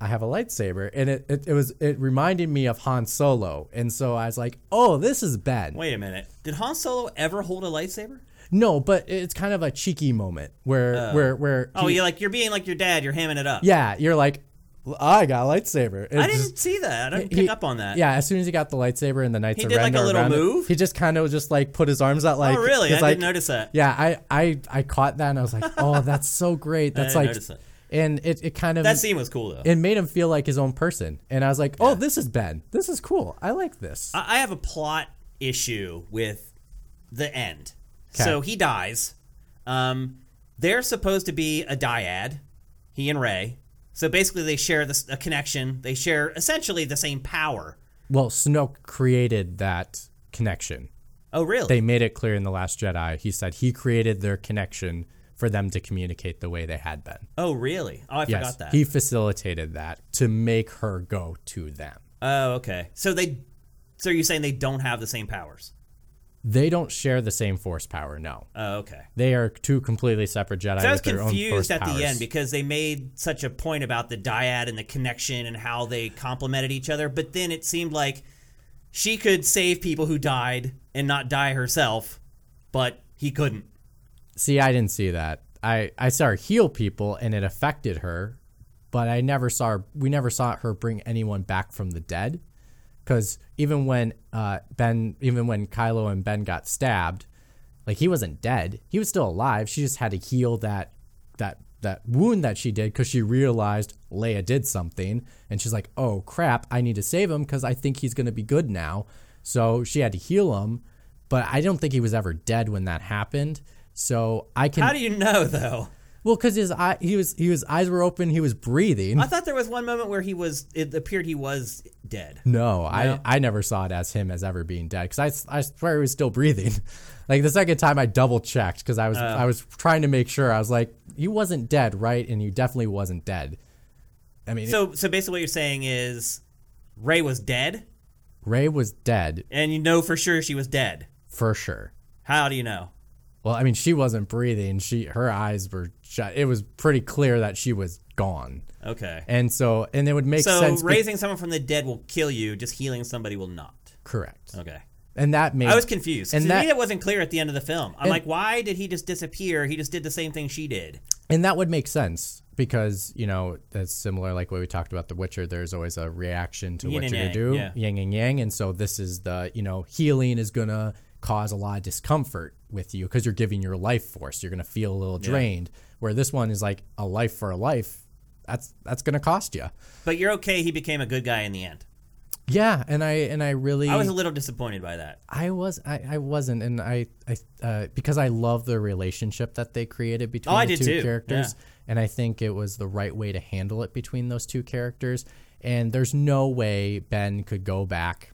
I have a lightsaber, and it, it, it was it reminded me of Han Solo, and so I was like, "Oh, this is Ben." Wait a minute. Did Han Solo ever hold a lightsaber? No, but it's kind of a cheeky moment where oh. where where Oh, he- you're like you're being like your dad. You're hamming it up. Yeah, you're like, I got a lightsaber. I didn't see that. I didn't he- pick up on that. Yeah, as soon as he got the lightsaber and the Knights He did, like, a little around it, move? he just kind of just like put his arms out oh, like. Oh, really? I like- didn't notice that. Yeah, I, I I caught that and I was like, oh, that's so great. That's didn't like. And it, it kind of That scene was cool though. it made him feel like his own person, and I was like, oh, this is Ben. This is cool. I like this. I I have a plot issue with the end. 'Kay. So he dies. Um, they're supposed to be a dyad, he and Rey. So basically, they share this a connection. They share essentially the same power. well, Snoke created that connection. Oh, really? They made it clear in the Last Jedi. He said he created their connection for them to communicate the way they had been. oh, really? Oh, I Yes, forgot that. he facilitated that to make her go to them. oh, okay. So they. So you're saying they don't have the same powers? They don't share the same force power. No, Oh, okay. they are two completely separate Jedi. So I was with their own force confused at powers. the end because they made such a point about the dyad and the connection and how they complemented each other, but then it seemed like she could save people who died and not die herself, but he couldn't. See, I didn't see that. I I saw her heal people, and it affected her, but I never saw her. We never saw her bring anyone back from the dead. Because even when uh, Ben, even when Kylo and Ben got stabbed, like he wasn't dead. He was still alive. She just had to heal that that that wound that she did because she realized Leia did something, and she's like, "Oh crap! I need to save him because I think he's gonna be good now." So she had to heal him, but I don't think he was ever dead when that happened. So I can How do you know though? well because his eye he was he was eyes were open. He was breathing. I thought there was one moment where he was it appeared he was dead. No, I I never saw it as him as ever being dead because I, I swear he was still breathing. Like the second time, I double checked because I was Oh. I was trying to make sure. I was like, "You wasn't dead, right?" And you definitely wasn't dead. I mean, So so basically, what you're saying is Rey was dead, Rey was dead and you know for sure she was dead. for sure. How do you know? Well, I mean, she wasn't breathing. She her eyes were shut. It was pretty clear that she was gone. Okay. And so, and it would make So sense. be- raising someone from the dead will kill you. Just healing somebody will not. correct. Okay. And that made I was confused. And to that- me, that wasn't clear at the end of the film. I'm And- like, why did he just disappear? He just did the same thing she did. And that would make sense because, you know, that's similar like what we talked about The Witcher. There's always a reaction to Yin what you're gonna do, yeah. yin and yang. And so this is the, you know, healing is going to cause a lot of discomfort with you because you're giving your life force. You're going to feel a little drained. Where this one is like a life for a life. That's that's going to cost you. But you're okay. He became a good guy in the end. Yeah, and I and I really I was a little disappointed by that. I was I, I wasn't and I I uh, because I love the relationship that they created between Oh, I the did two too, characters and I think it was the right way to handle it between those two characters and there's no way Ben could go back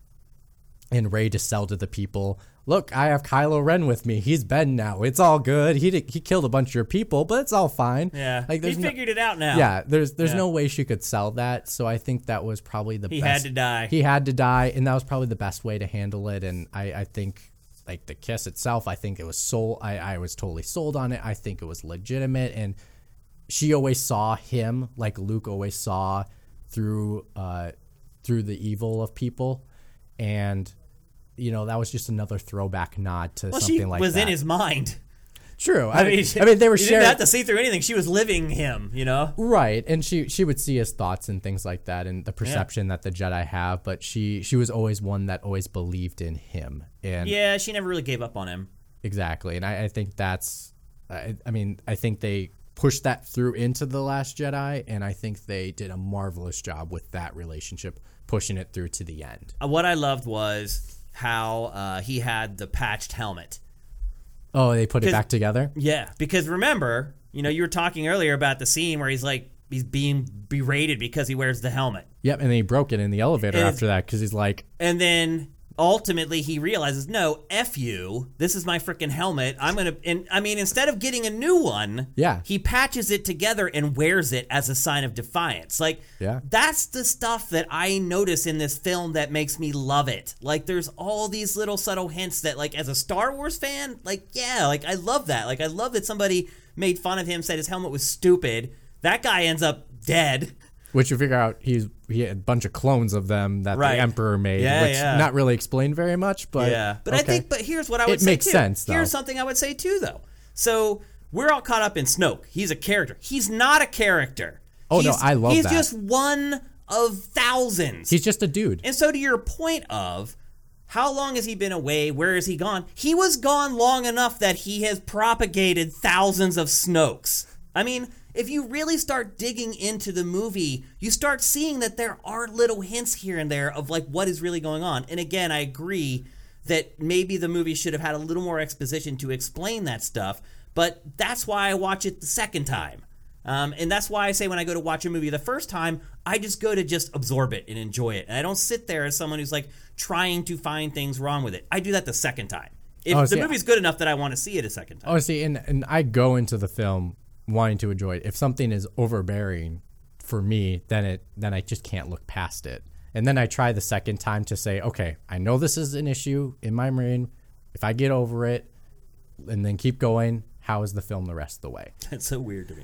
and Rey to sell to the people look I have Kylo Ren with me he's Ben now it's all good he did, he killed a bunch of your people but it's all fine Yeah. like he there's no, figured it out now. yeah there's there's Yeah. no way she could sell that so I think that was probably the He best had to die. he had to die and that was probably the best way to handle it and i, I think like the kiss itself i think it was sold I, I was totally sold on it i think it was legitimate and she always saw him like luke always saw through uh through the evil of people and you know that was just another throwback nod to well, something she like was that in his mind. true I, I mean, I mean they were you sharing didn't have to see through anything. She was living him. You know. Right, and she she would see his thoughts and things like that, and the perception that the Jedi have. But she she was always one that always believed in him, and Yeah, she never really gave up on him. exactly. And I, I think that's, I, I mean, I think they pushed that through into the Last Jedi, and I think they did a marvelous job with that relationship, pushing it through to the end. Uh, What I loved was how uh, he had the patched helmet. Oh, they put it back together. Yeah, because remember, you know, you were talking earlier about the scene where he's like he's being berated because he wears the helmet. Yep, and then he broke it in the elevator And- after that because he's like, And then ultimately he realizes, no, F you. This is my freaking helmet. I'm going to, and I mean, instead of getting a new one, Yeah. he patches it together and wears it as a sign of defiance. Like, Yeah. that's the stuff that I notice in this film that makes me love it. Like, there's all these little subtle hints that, like, as a Star Wars fan, like, yeah, like, I love that. Like, I love that somebody made fun of him, said his helmet was stupid. That guy ends up dead. Which you figure out he's he had a bunch of clones of them that Right. the emperor made, Yeah, which yeah. not really explained very much, but yeah, but I okay. think. But here's what I would It say makes too. sense, though. Here's something I would say too, though. So we're all caught up in Snoke. He's a character. He's not a character. Oh, no, He's- I love He's that. just one of thousands. he's just a dude. and so to your point of how long has he been away? Where has he gone? He was gone long enough that he has propagated thousands of Snokes. I mean, if you really start digging into the movie, you start seeing that there are little hints here and there of like what is really going on. And again, I agree that maybe the movie should have had a little more exposition to explain that stuff, but that's why I watch it the second time. Um, and that's why I say when I go to watch a movie the first time, I just go to just absorb it and enjoy it. And I don't sit there as someone who's like trying to find things wrong with it. I do that the second time. If Oh, the movie's good enough that I want to see it a second time. Oh, see, and and I go into the film wanting to enjoy it. If something is overbearing for me, then it then I just can't look past it. And then I try the second time to say, okay, I know this is an issue in my brain. If I get over it, and then keep going, how is the film the rest of the way? That's so weird to me.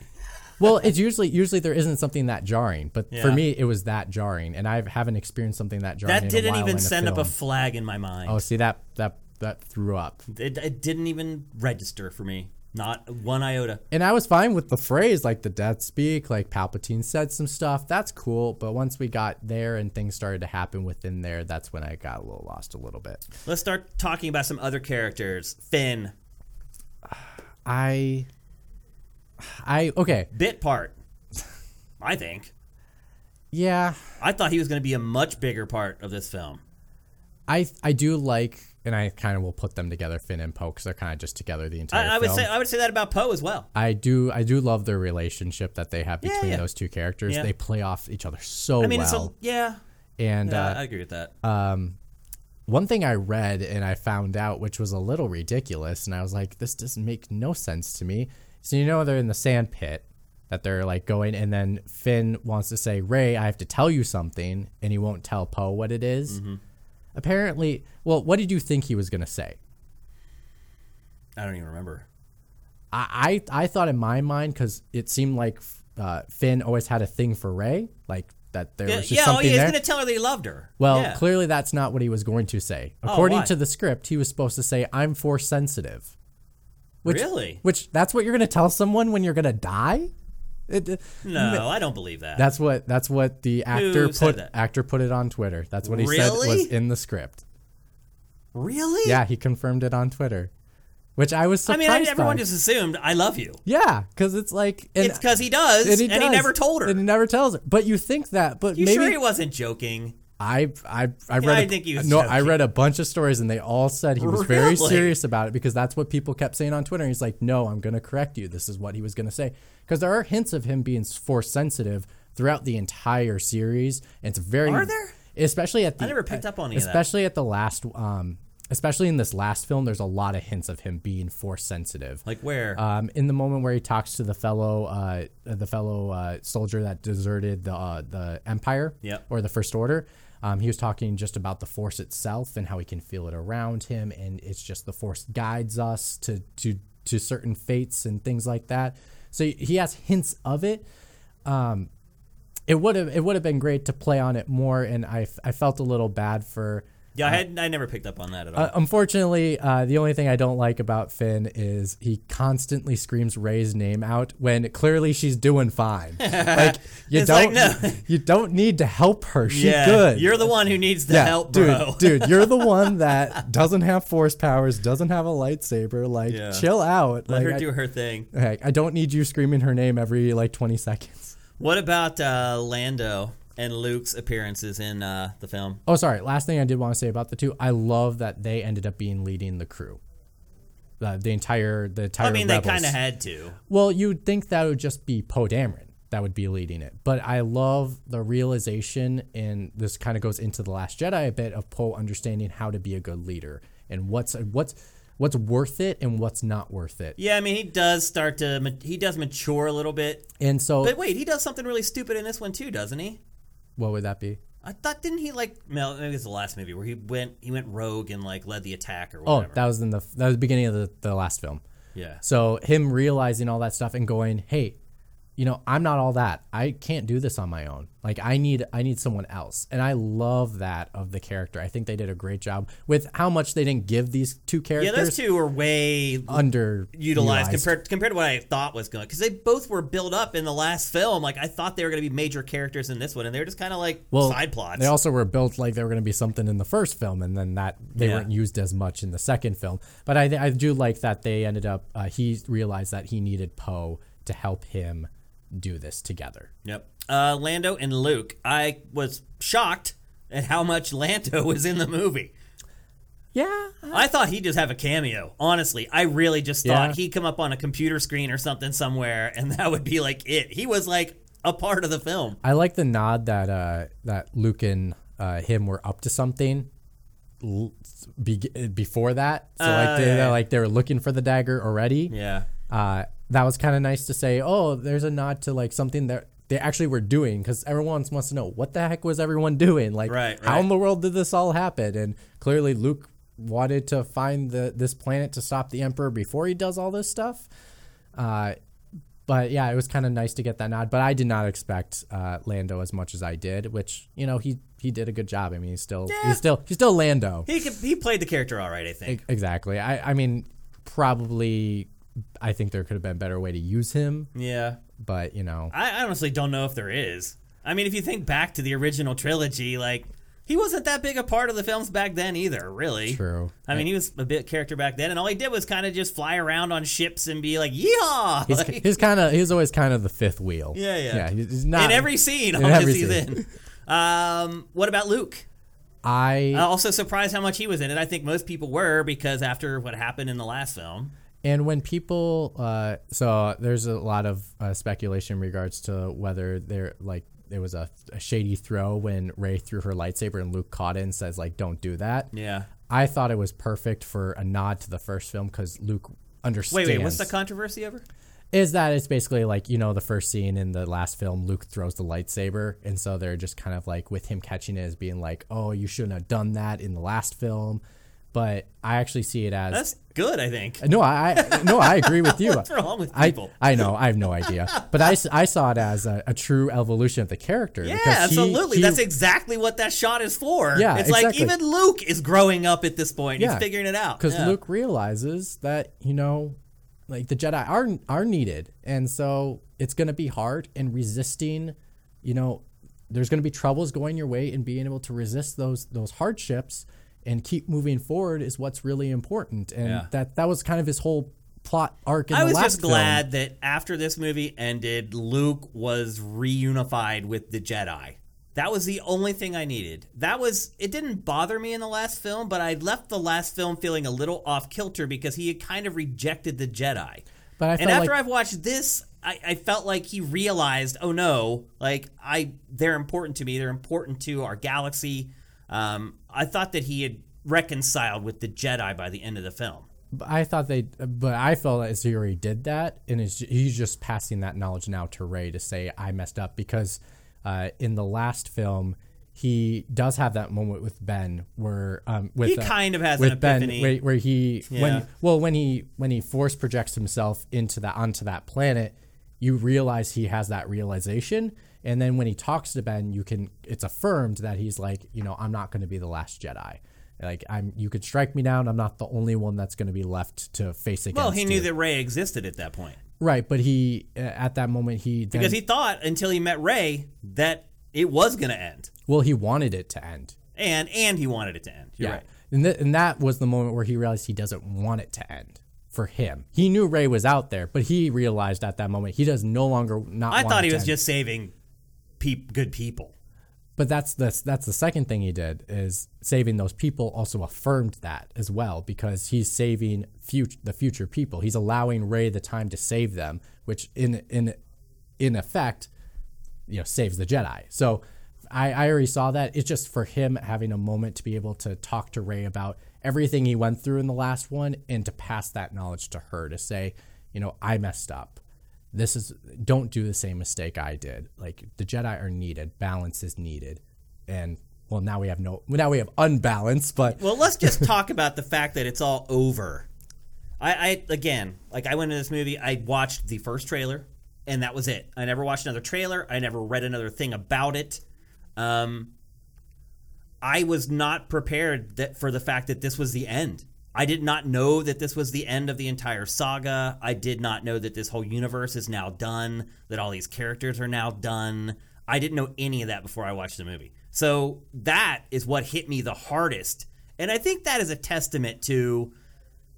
Well, it's usually usually there isn't something that jarring, but for me it was that jarring, and I haven't experienced something that jarring. That didn't even send up a flag in my mind. oh, see that that that threw up. It, it didn't even register for me. Not one iota. And I was fine with the phrase, like the death speak, like Palpatine said some stuff. That's cool. But once we got there and things started to happen within there, that's when I got a little lost a little bit. Let's start talking about some other characters. Finn, I, I okay, bit part. I think. yeah, I thought he was going to be a much bigger part of this film. I I do like, and I kind of will put them together, Finn and Poe, because they're kind of just together the entire I, I would film. say I would say that about Poe as well. I do I do love the relationship that they have between yeah. those two characters. Yeah. They play off each other so I mean, it's a, well, yeah, and yeah, uh, I agree with that. um, one thing I read and I found out, which was a little ridiculous, and I was like, this doesn't make no sense to me. So you know they're in the sand pit that they're like going, and then Finn wants to say, Rey, I have to tell you something, and he won't tell Poe what it is. Apparently, well, what did you think he was gonna say? I don't even remember. I I, I thought in my mind because it seemed like uh, Finn always had a thing for Rey, like that there Yeah, was just yeah oh, something yeah, he's there. going to tell her that he loved her. Well, yeah. clearly that's not what he was going to say. According why? to the script, he was supposed to say, "I'm force sensitive." Which, Really? Which that's what you're going to tell someone when you're going to die? It, uh, no, I don't believe that. that's what that's what the actor said put actor put it on Twitter. That's what he said was in the script. really? Yeah, he confirmed it on Twitter, which I was surprised. I mean, I, everyone by. just assumed I love you. yeah, because it's like and, it's because he does, and, he, does, never told her. and he never tells her. But you think that, but you maybe sure he wasn't joking? I I I read I a- think he was no I read a bunch of stories and they all said he was very serious about it because that's what people kept saying on Twitter. He's like, "No, I'm going to correct you. This is what he was going to say." Because there are hints of him being force sensitive throughout the entire series. And it's very Are there? especially at the I never picked up on any of that. especially at the last um especially in this last film there's a lot of hints of him being force sensitive. Like where? Um, in the moment where he talks to the fellow, uh, the fellow uh, soldier that deserted the uh, the Empire Yep. or the First Order, um, he was talking just about the Force itself and how he can feel it around him, and it's just the Force guides us to to to certain fates and things like that. So he has hints of it. Um, it would have it would have been great to play on it more, and I, I felt a little bad for. Yeah, I had I never picked up on that at all. Uh, unfortunately, uh, the only thing I don't like about Finn is he constantly screams Rey's name out when clearly she's doing fine. Like you It's don't, like, no. you don't need to help her. She's yeah, good. You're the one who needs the yeah, help, dude, bro. dude, you're the one that doesn't have force powers, doesn't have a lightsaber. Like, Yeah. chill out. Let like, her I, do her thing. Heck, I don't need you screaming her name every like 20 seconds. What about uh, Lando and Luke's appearances in uh, the film? Oh, sorry. Last thing I did want to say about the two, I love that they ended up being leading the crew. Uh, the entire, the entire. I mean, rebels. they kind of had to. Well, you'd think that would just be Poe Dameron that would be leading it, but I love the realization, and this kind of goes into the Last Jedi a bit of Poe understanding how to be a good leader and what's what's what's worth it and what's not worth it. Yeah, I mean, he does start to he does mature a little bit. And so, But wait, he does something really stupid in this one too, doesn't he? What would that be? I thought didn't he like no, maybe it's the last movie where he went he went rogue and like led the attack or oh, whatever. Oh, that was in the that was the beginning of the, the last film. yeah. So him realizing all that stuff and going, hey, you know, I'm not all that. I can't do this on my own. Like I need I need someone else. And I love that of the character. I think they did a great job with how much they didn't give these two characters Yeah, those two were way under utilized compared compared to what I thought was going because they both were built up in the last film. Like I thought they were going to be major characters in this one, and they're just kind of like well, side plots. They also were built like they were going to be something in the first film, and then that they Yeah. weren't used as much in the second film. But I, I do like that they ended up. Uh, he realized that he needed Poe to help him do this together. Yep. Uh, Lando and Luke. I was shocked at how much Lando was in the movie. Yeah, I thought he'd just have a cameo. Honestly, I really just Yeah. thought he'd come up on a computer screen or something somewhere, and that would be like it. He was like a part of the film. I like the nod that uh, that Luke and uh, him were up to something. l- Be- before that, so like Oh, they, yeah, they're yeah. like they were looking for the dagger already. Yeah. uh, that was kind of nice to say. Oh, there's a nod to like something that they actually were doing because everyone wants to know what the heck was everyone doing. Like, Right, how in the world did this all happen? And clearly, Luke wanted to find the this planet to stop the Emperor before he does all this stuff. Uh, but yeah, it was kind of nice to get that nod. But I did not expect uh, Lando as much as I did, which you know he he did a good job. I mean, he's still Yeah. he's still he's still Lando. He could, he played the character all right, I think. Exactly. I I mean, probably. I think there could have been a better way to use him, Yeah. but you know, I honestly don't know if there is. I mean, if you think back to the original trilogy, like he wasn't that big a part of the films back then either, really. true. I mean, he was a bit character back then, and all he did was kind of just fly around on ships and be like, "Yeehaw!" He's, Like, he's kind of he's always kind of the fifth wheel. Yeah, yeah. yeah. He's not in every scene, in every Then, um, what about Luke? I Uh, also surprised how much he was in it. I think most people were because after what happened in the last film. And when people uh, so there's a lot of uh, speculation in regards to whether they're like it was a, a shady throw when Rey threw her lightsaber and Luke caught it and says like, "Don't do that." Yeah. I thought it was perfect for a nod to the first film because Luke understands. Wait, wait. What's the controversy over? is that it's basically like you know the first scene in the last film luke throws the lightsaber and so they're just kind of like with him catching it as being like oh you shouldn't have done that in the last film but i actually see it as That's good, I think. no i I- no i agree with you What's wrong with I, people? I know i have no idea but I, I saw it as a, a true evolution of the character yeah, because he- absolutely. he- That's exactly what that shot is for. Yeah, it's like even Luke is growing up at this point. Yeah, He's figuring it out. because Yeah. Luke realizes that you know, like the Jedi are are needed, and so it's going to be hard and resisting. You know, there's going to be troubles going your way, and being able to resist those those hardships and keep moving forward is what's really important. And Yeah. that that was kind of his whole plot arc. In I the was last just film. glad that after this movie ended, Luke was reunified with the Jedi. That was the only thing I needed. That was it didn't bother me in the last film, but I left the last film feeling a little off kilter because he had kind of rejected the Jedi. But I and after like I've watched this, I, I felt like he realized, oh no, like I they're important to me. They're important to our galaxy. Um, I thought that he had reconciled with the Jedi by the end of the film. But I thought they, but I felt as he already did that, and he's just passing that knowledge now to Rey to say I messed up because uh, in the last film he does have that moment with Ben where um, with He uh, kind of has with an Ben where, where he Yeah. when well when he when he force projects himself into that onto that planet, you realize he has that realization, and then when he talks to Ben, you can it's affirmed that he's like you know I'm not going to be the last Jedi. Like I'm, you could strike me down. I'm not the only one that's going to be left to face against. Well, he knew you. that Rey existed at that point right? But he uh, at that moment he then, because he thought until he met Rey that it was going to end, well he wanted it to end. and and he wanted it to end. You're yeah, right. and, th- and that was the moment where he realized he doesn't want it to end for him. He knew Rey was out there, but he realized at that moment he does no longer not. I thought he was end. just saving good people. But that's the that's the second thing he did is saving those people. Also affirmed that as well because he's saving future the future people. He's allowing Rey the time to save them, which in in in effect, you know, saves the Jedi. So I, I already saw that. It's just for him having a moment to be able to talk to Rey about everything he went through in the last one and to pass that knowledge to her to say, you know, I messed up this is don't do the same mistake I did. Like the Jedi are needed, balance is needed, and well now we have no now we have unbalance, but Well, let's just talk about the fact that it's all over. I, I again, like I went into this movie, I watched the first trailer, and that was it. I never watched another trailer. I never read another thing about it. Um, I was not prepared that for the fact that this was the end. I did not know that this was the end of the entire saga. I did not know that this whole universe is now done, that all these characters are now done. I didn't know any of that before I watched the movie. So that is what hit me the hardest. And I think that is a testament to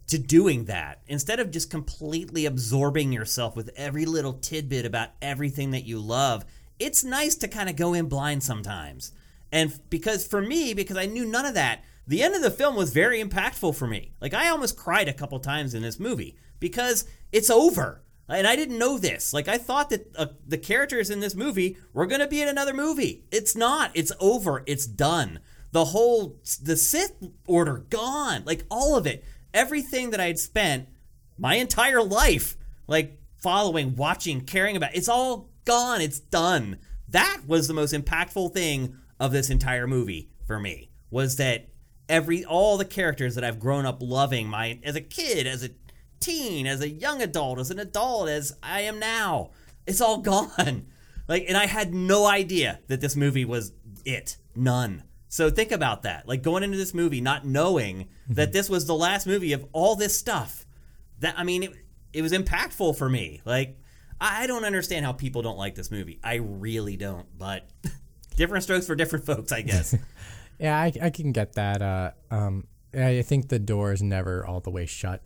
to doing that instead of just completely absorbing yourself with every little tidbit about everything that you love it's nice to kind of go in blind sometimes and because for me because i knew none of that the end of the film was very impactful for me. Like i almost cried a couple times in this movie because it's over. And i didn't know this. Like i thought that uh, the characters in this movie were going to be in another movie. It's not. It's over. It's done. The whole the sith order gone. Like all of it. Everything that I had spent my entire life, like following, watching, caring about, it's all gone. It's done. That was the most impactful thing of this entire movie for me. Was that every all the characters that I've grown up loving, my as a kid, as a teen, as a young adult, as an adult, as I am now, it's all gone. Like, and I had no idea that this movie was it. None. So think about that. Like going into this movie not knowing mm-hmm. that this was the last movie of all this stuff. That I mean, it, it was impactful for me. Like I I don't understand how people don't like this movie. I really don't. But different strokes for different folks, I guess. yeah, I, I can get that. Uh, um, I think the door is never all the way shut.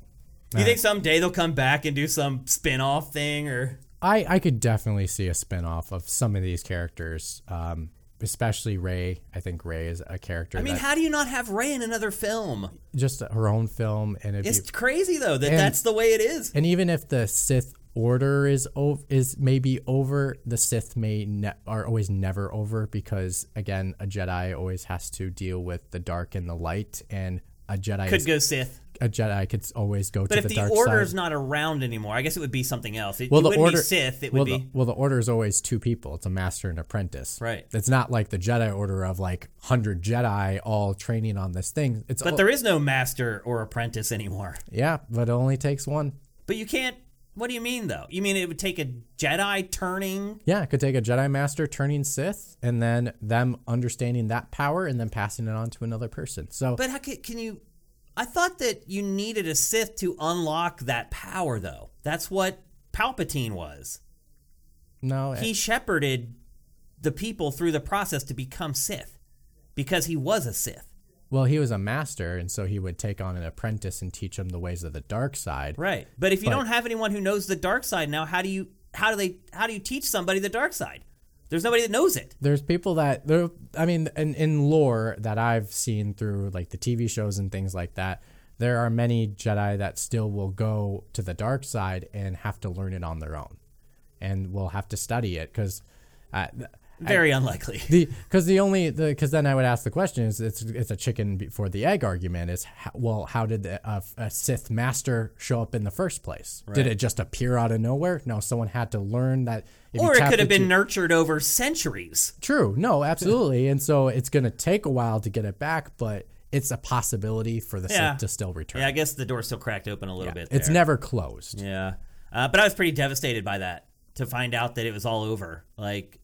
Do you think someday they'll come back and do some spin-off thing or I, I could definitely see a spin-off of some of these characters, um, especially Rey. I think Rey is a character. I mean, that how do you not have Rey in another film? just her own film, and It's be, crazy though that And- that's the way it is. and even if the Sith Order is o- is maybe over. The Sith may ne- are always never over because again, a Jedi always has to deal with the dark and the light, and a Jedi Could is, go Sith. a Jedi could always go But to if the, the, dark order's side. not around anymore, I guess it would be something else. It, Well, it the wouldn't order be Sith. It would well, be the, well, the order is always two people. It's a master and apprentice. Right. It's not like the Jedi order of like hundred Jedi all training on this thing. It's But there is no master or apprentice anymore. yeah, but it only takes one. But you can't. What do you mean, though? You mean it would take a Jedi turning? Yeah, it could take a Jedi Master turning Sith and then them understanding that power and then passing it on to another person. So But how can, can you? I thought that you needed a Sith to unlock that power, though. That's what Palpatine was. no, He shepherded the people through the process to become Sith because he was a Sith. Well, he was a master, and so he would take on an apprentice and teach him the ways of the dark side. Right. But if you But- don't have anyone who knows the dark side now, how do you how do they how do you teach somebody the dark side? There's nobody that knows it. There's people that there. I mean, in, in lore that I've seen through like the TV shows and things like that, there are many Jedi that still will go to the dark side and have to learn it on their own, and will have to study it because. Uh, Very unlikely. the because the only the because then I would ask the question is it's it's a chicken before the egg argument is how, well how did the, uh, a Sith master show up in the first place? Did it just appear out of nowhere? No, someone had to learn that. If Or it could have been nurtured over centuries. true. No, absolutely, and so it's going to take a while to get it back, but it's a possibility for the Yeah. Sith to still return. Yeah, I guess the door's still cracked open a little bit. it's never closed. Yeah, uh, but I was pretty devastated by that to find out that it was all over. Like,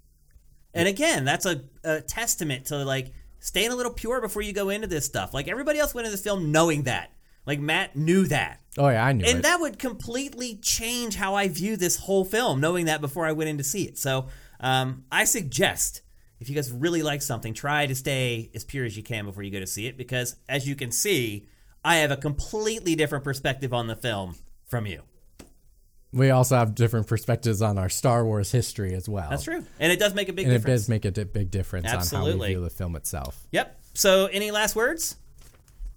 and again, that's a, a testament to like staying a little pure before you go into this stuff. Like everybody else went into this film knowing that. Like Matt knew that. Oh yeah, I knew And it. that would completely change how I view this whole film, knowing that before I went in to see it. So um, I suggest if you guys really like something, try to stay as pure as you can before you go to see it, because as you can see, I have a completely different perspective on the film from you. We also have different perspectives on our Star Wars history as well. That's true, and it does make a big and it difference. does make a di- big difference on how we view the film itself. Yep. So, any last words?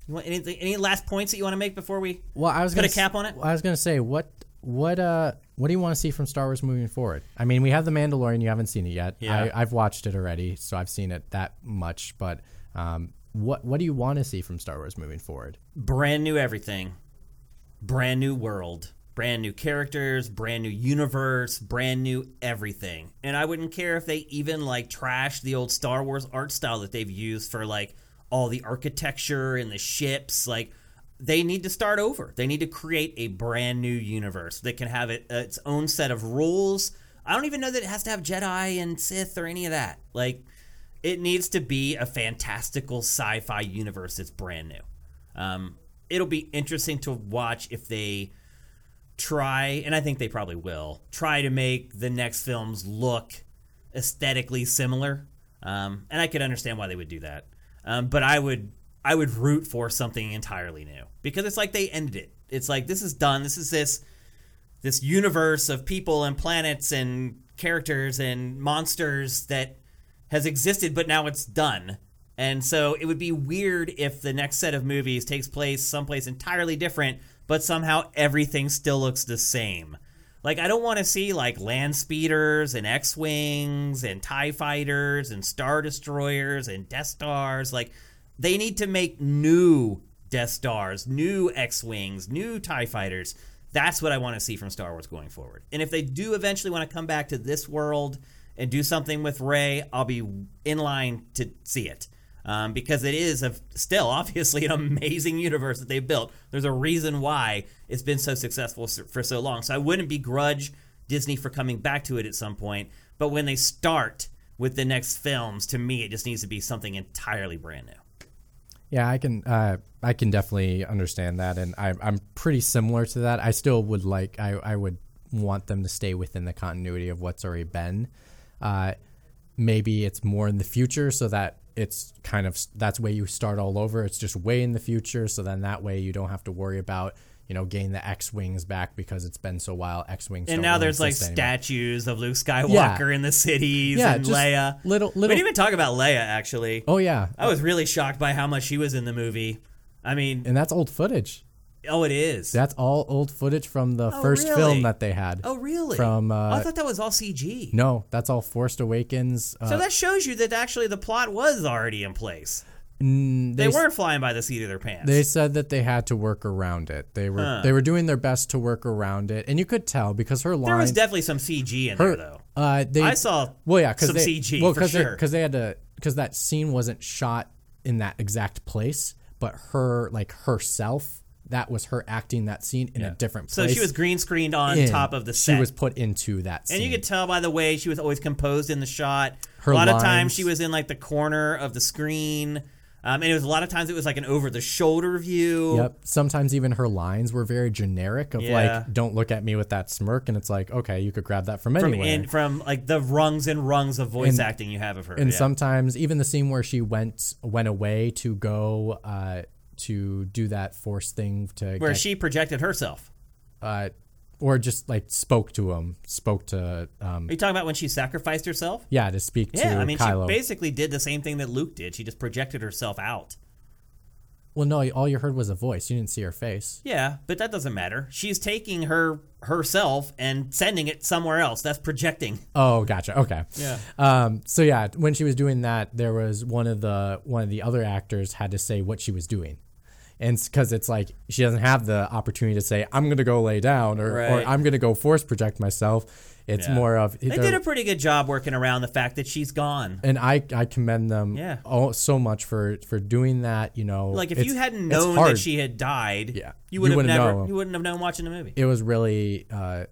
You want anything? Any last points that you want to make before we? Well, I was Put gonna a cap on it? I was gonna say what what uh what do you want to see from Star Wars moving forward? I mean, we have the Mandalorian. You haven't seen it yet. Yeah. I, I've watched it already, so I've seen it that much. But um, what what do you want to see from Star Wars moving forward? brand new everything, brand new world, brand new characters, brand new universe, brand new everything. And I wouldn't care if they even like trash the old Star Wars art style that they've used for like all the architecture and the ships. Like they need to start over. They need to create a brand new universe that can have it, its own set of rules. I don't even know that it has to have Jedi and Sith or any of that. Like it needs to be a fantastical sci-fi universe that's brand new. Um, it'll be interesting to watch if they try, and I think they probably will, try to make the next films look aesthetically similar. Um, and I could understand why they would do that. Um, but I would I would root for something entirely new because it's like they ended it. It's like this is done. This is this this universe of people and planets and characters and monsters that has existed, but now it's done. And so it would be weird if the next set of movies takes place someplace entirely different, but somehow everything still looks the same. Like I don't want to see like land speeders and X-wings and Tie fighters and Star destroyers and Death Stars. Like they need to make new Death Stars, new X-wings, new Tie fighters. That's what I want to see from Star Wars going forward. And if they do eventually want to come back to this world and do something with Rey, I'll be in line to see it. Um, because it is a, still obviously an amazing universe that they've built. There's a reason why it's been so successful for so long. So I wouldn't begrudge Disney for coming back to it at some point. But when they start with the next films, to me, it just needs to be something entirely brand new. Yeah, I can uh, I can definitely understand that, and I, I'm pretty similar to that. I still would like I, I would want them to stay within the continuity of what's already been. Uh, maybe it's more in the future, so that it's kind of that's way you start all over. It's just way in the future, so then that way you don't have to worry about you know getting the X wings back because it's been so while X wings. And now there's like statues of Luke Skywalker Yeah. in the cities Yeah, and Leia. little- We didn't even talk about Leia actually. Oh yeah, I was really shocked by how much she was in the movie. I mean, and that's old footage. Oh, it is. That's all old footage from the Oh, first really? film that they had. oh, really? From, Oh, I uh, thought that was all CG. No, that's all Force Awakens. Uh, So that shows you that actually the plot was already in place. They, s- weren't flying by the seat of their pants. They said that they had to work around it. They were Huh. they were doing their best to work around it, and you could tell because her line. there was definitely some CG in her, there, though. Uh, they, I saw well, yeah, because some they, CG well, for because sure. because they, had to because that scene wasn't shot in that exact place, but her like herself, that was her acting that scene in a different So she was green screened on in. top of the She was put into that scene. and you could tell by the way she was always composed in the shot. Her a lot of times she was in like the corner of the screen. Um, and it was a lot of times it was like an over the shoulder view. Yep. Sometimes even her lines were very generic of Yeah. like, "Don't look at me with that smirk," and it's like, okay, you could grab that from From anywhere. in, from like the rungs and rungs of voice And- acting you have of her. and yeah. sometimes even the scene where she went went away to go uh, to do that force thing to where get, she projected herself. uh, or just like spoke to him, spoke to um, Are you talking about when she sacrificed herself? yeah to speak Yeah, to Yeah, I mean, Kylo. she basically did the same thing that Luke did. She just projected herself out. well, no, all you heard was a voice. You didn't see her face. Yeah, but that doesn't matter. She's taking her herself and sending it somewhere else. That's projecting. Oh, gotcha. Okay. Yeah. Um, so yeah, when she was doing that, there was one of the one of the other actors had to say what she was doing, and because it's like she doesn't have the opportunity to say I'm gonna go lay down or, or I'm gonna go force project myself. It's Yeah. more of They did a pretty good job working around the fact that she's gone. and I, I commend them Yeah. all, so much for for doing that. You know, Like if you hadn't known that she had died, Yeah. you would You have wouldn't never know. you wouldn't have known watching the movie. it was really uh,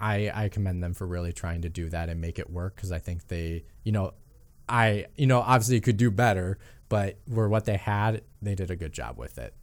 I I commend them for really trying to do that and make it work because I think they you know I you know obviously could do better but for what they had they did a good job with it.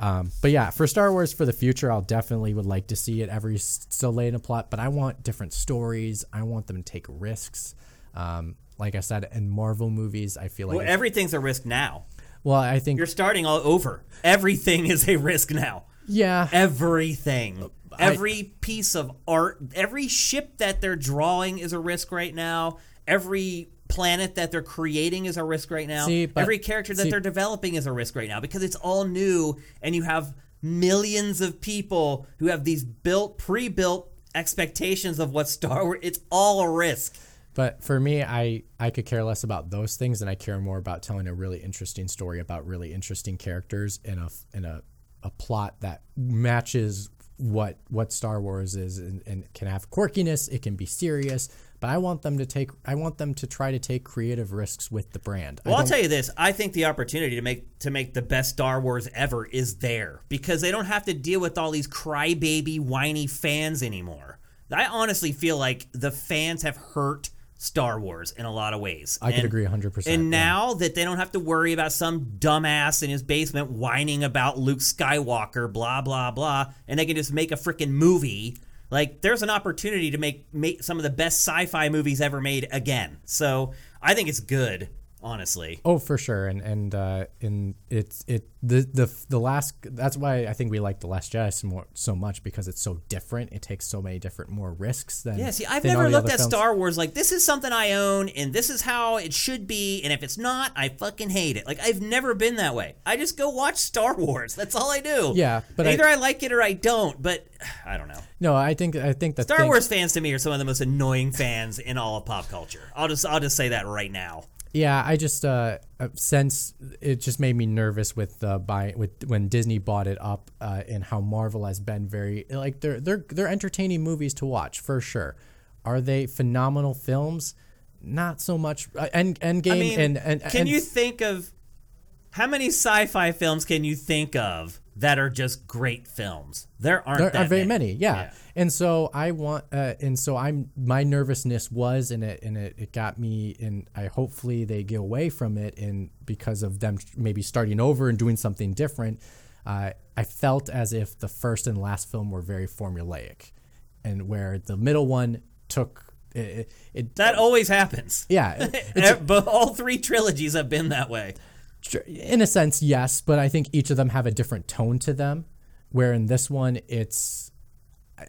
Um, but yeah, for Star Wars for the future, I'll definitely would like to see it every still lay in a plot. But I want different stories. I want them to take risks. Um, like I said, in Marvel movies, I feel like Well, everything's a risk now. well, I think You're starting all over. Everything is a risk now. yeah, Everything. Every piece of art, every ship that they're drawing is a risk right now. Every planet that they're creating is a risk right now. See, but- every character that see- they're developing is a risk right now because it's all new and you have millions of people who have these built pre-built expectations of what Star Wars it's all a risk. But for me, I I could care less about those things, and I care more about telling a really interesting story about really interesting characters in a in a, a plot that matches what what Star Wars is, and, and can have quirkiness. It can be serious, but I want them to take I want them to try to take creative risks with the brand. Well, I'll tell you this: I think the opportunity to make to make the best Star Wars ever is there because they don't have to deal with all these crybaby, whiny fans anymore. I honestly feel like the fans have hurt Star Wars in a lot of ways. I could agree 100%. And yeah. now that they don't have to worry about some dumbass in his basement whining about Luke Skywalker, blah blah blah, and they can just make a freaking movie. Like there's an opportunity to make make some of the best sci-fi movies ever made again. So I think it's good, honestly. Oh, for sure, and and uh, and it's it the the the last. That's why I think we like the Last Jedi so, more, so much because it's so different. It takes so many different more risks than. Yeah, see, I've never looked at films. Star Wars like this is something I own and this is how it should be, and if it's not, I fucking hate it. Like I've never been that way. I just go watch Star Wars. That's all I do. Yeah, but either I, like it or I don't. But I don't know. No, I think I think that Star Wars fans to me are some of the most annoying fans in all of pop culture. I'll just I'll just say that right now. Yeah, I just uh, uh, since it just made me nervous with uh, buy with when Disney bought it up uh, and how Marvel has been very like they're they're they're entertaining movies to watch for sure. Are they phenomenal films? Not so much. Uh, End Endgame I mean, and and can and- you think of how many sci-fi films can you think of that are just great films? There aren't There that are very many. many, yeah. Yeah. And so I want, uh, and so I'm my nervousness was, and it and it, it got me, and I hopefully they get away from it, and because of them maybe starting over and doing something different, uh, I felt as if the first and last film were very formulaic, and where the middle one took it. it, it That always happens. yeah, but all three trilogies have been that way. In a sense, yes, but I think each of them have a different tone to them. Where in this one, it's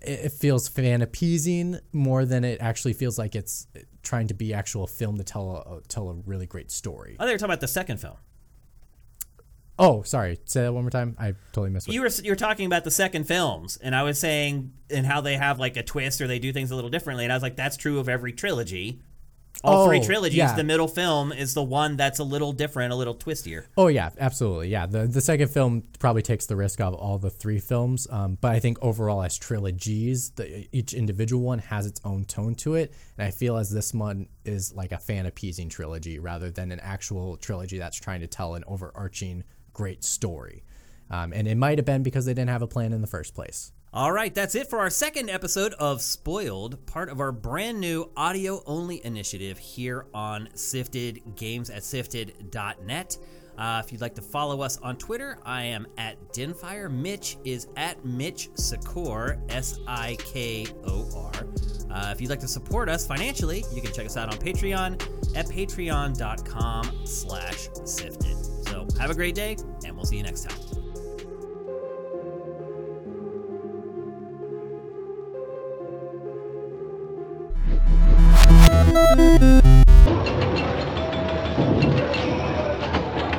it feels fan appeasing more than it actually feels like it's trying to be actual film to tell a tell a really great story. Oh, they were talking about the second film. Oh, sorry. Say that one more time. I totally missed. You were you were talking about the second films, and I was saying and how they have like a twist or they do things a little differently, and I was like, that's true of every trilogy. All three Oh, trilogies, yeah. the middle film is the one that's a little different, a little twistier. Oh yeah, absolutely. Yeah, the the second film probably takes the risk of all the three films, um, but I think overall as trilogies, the, each individual one has its own tone to it, and I feel as this one is like a fan appeasing trilogy rather than an actual trilogy that's trying to tell an overarching great story. Um, and it might have been because they didn't have a plan in the first place. All right, that's it for our second episode of Spoild, part of our brand new audio only initiative here on Sifted Games at Sifted.net. Uh, if you'd like to follow us on Twitter, I am at Dinfire. Mitch is at Mitch Sikor, S I K O R. Uh, if you'd like to support us financially, you can check us out on Patreon at patreon.com slash sifted. So have a great day, and we'll see you next time. Thank you.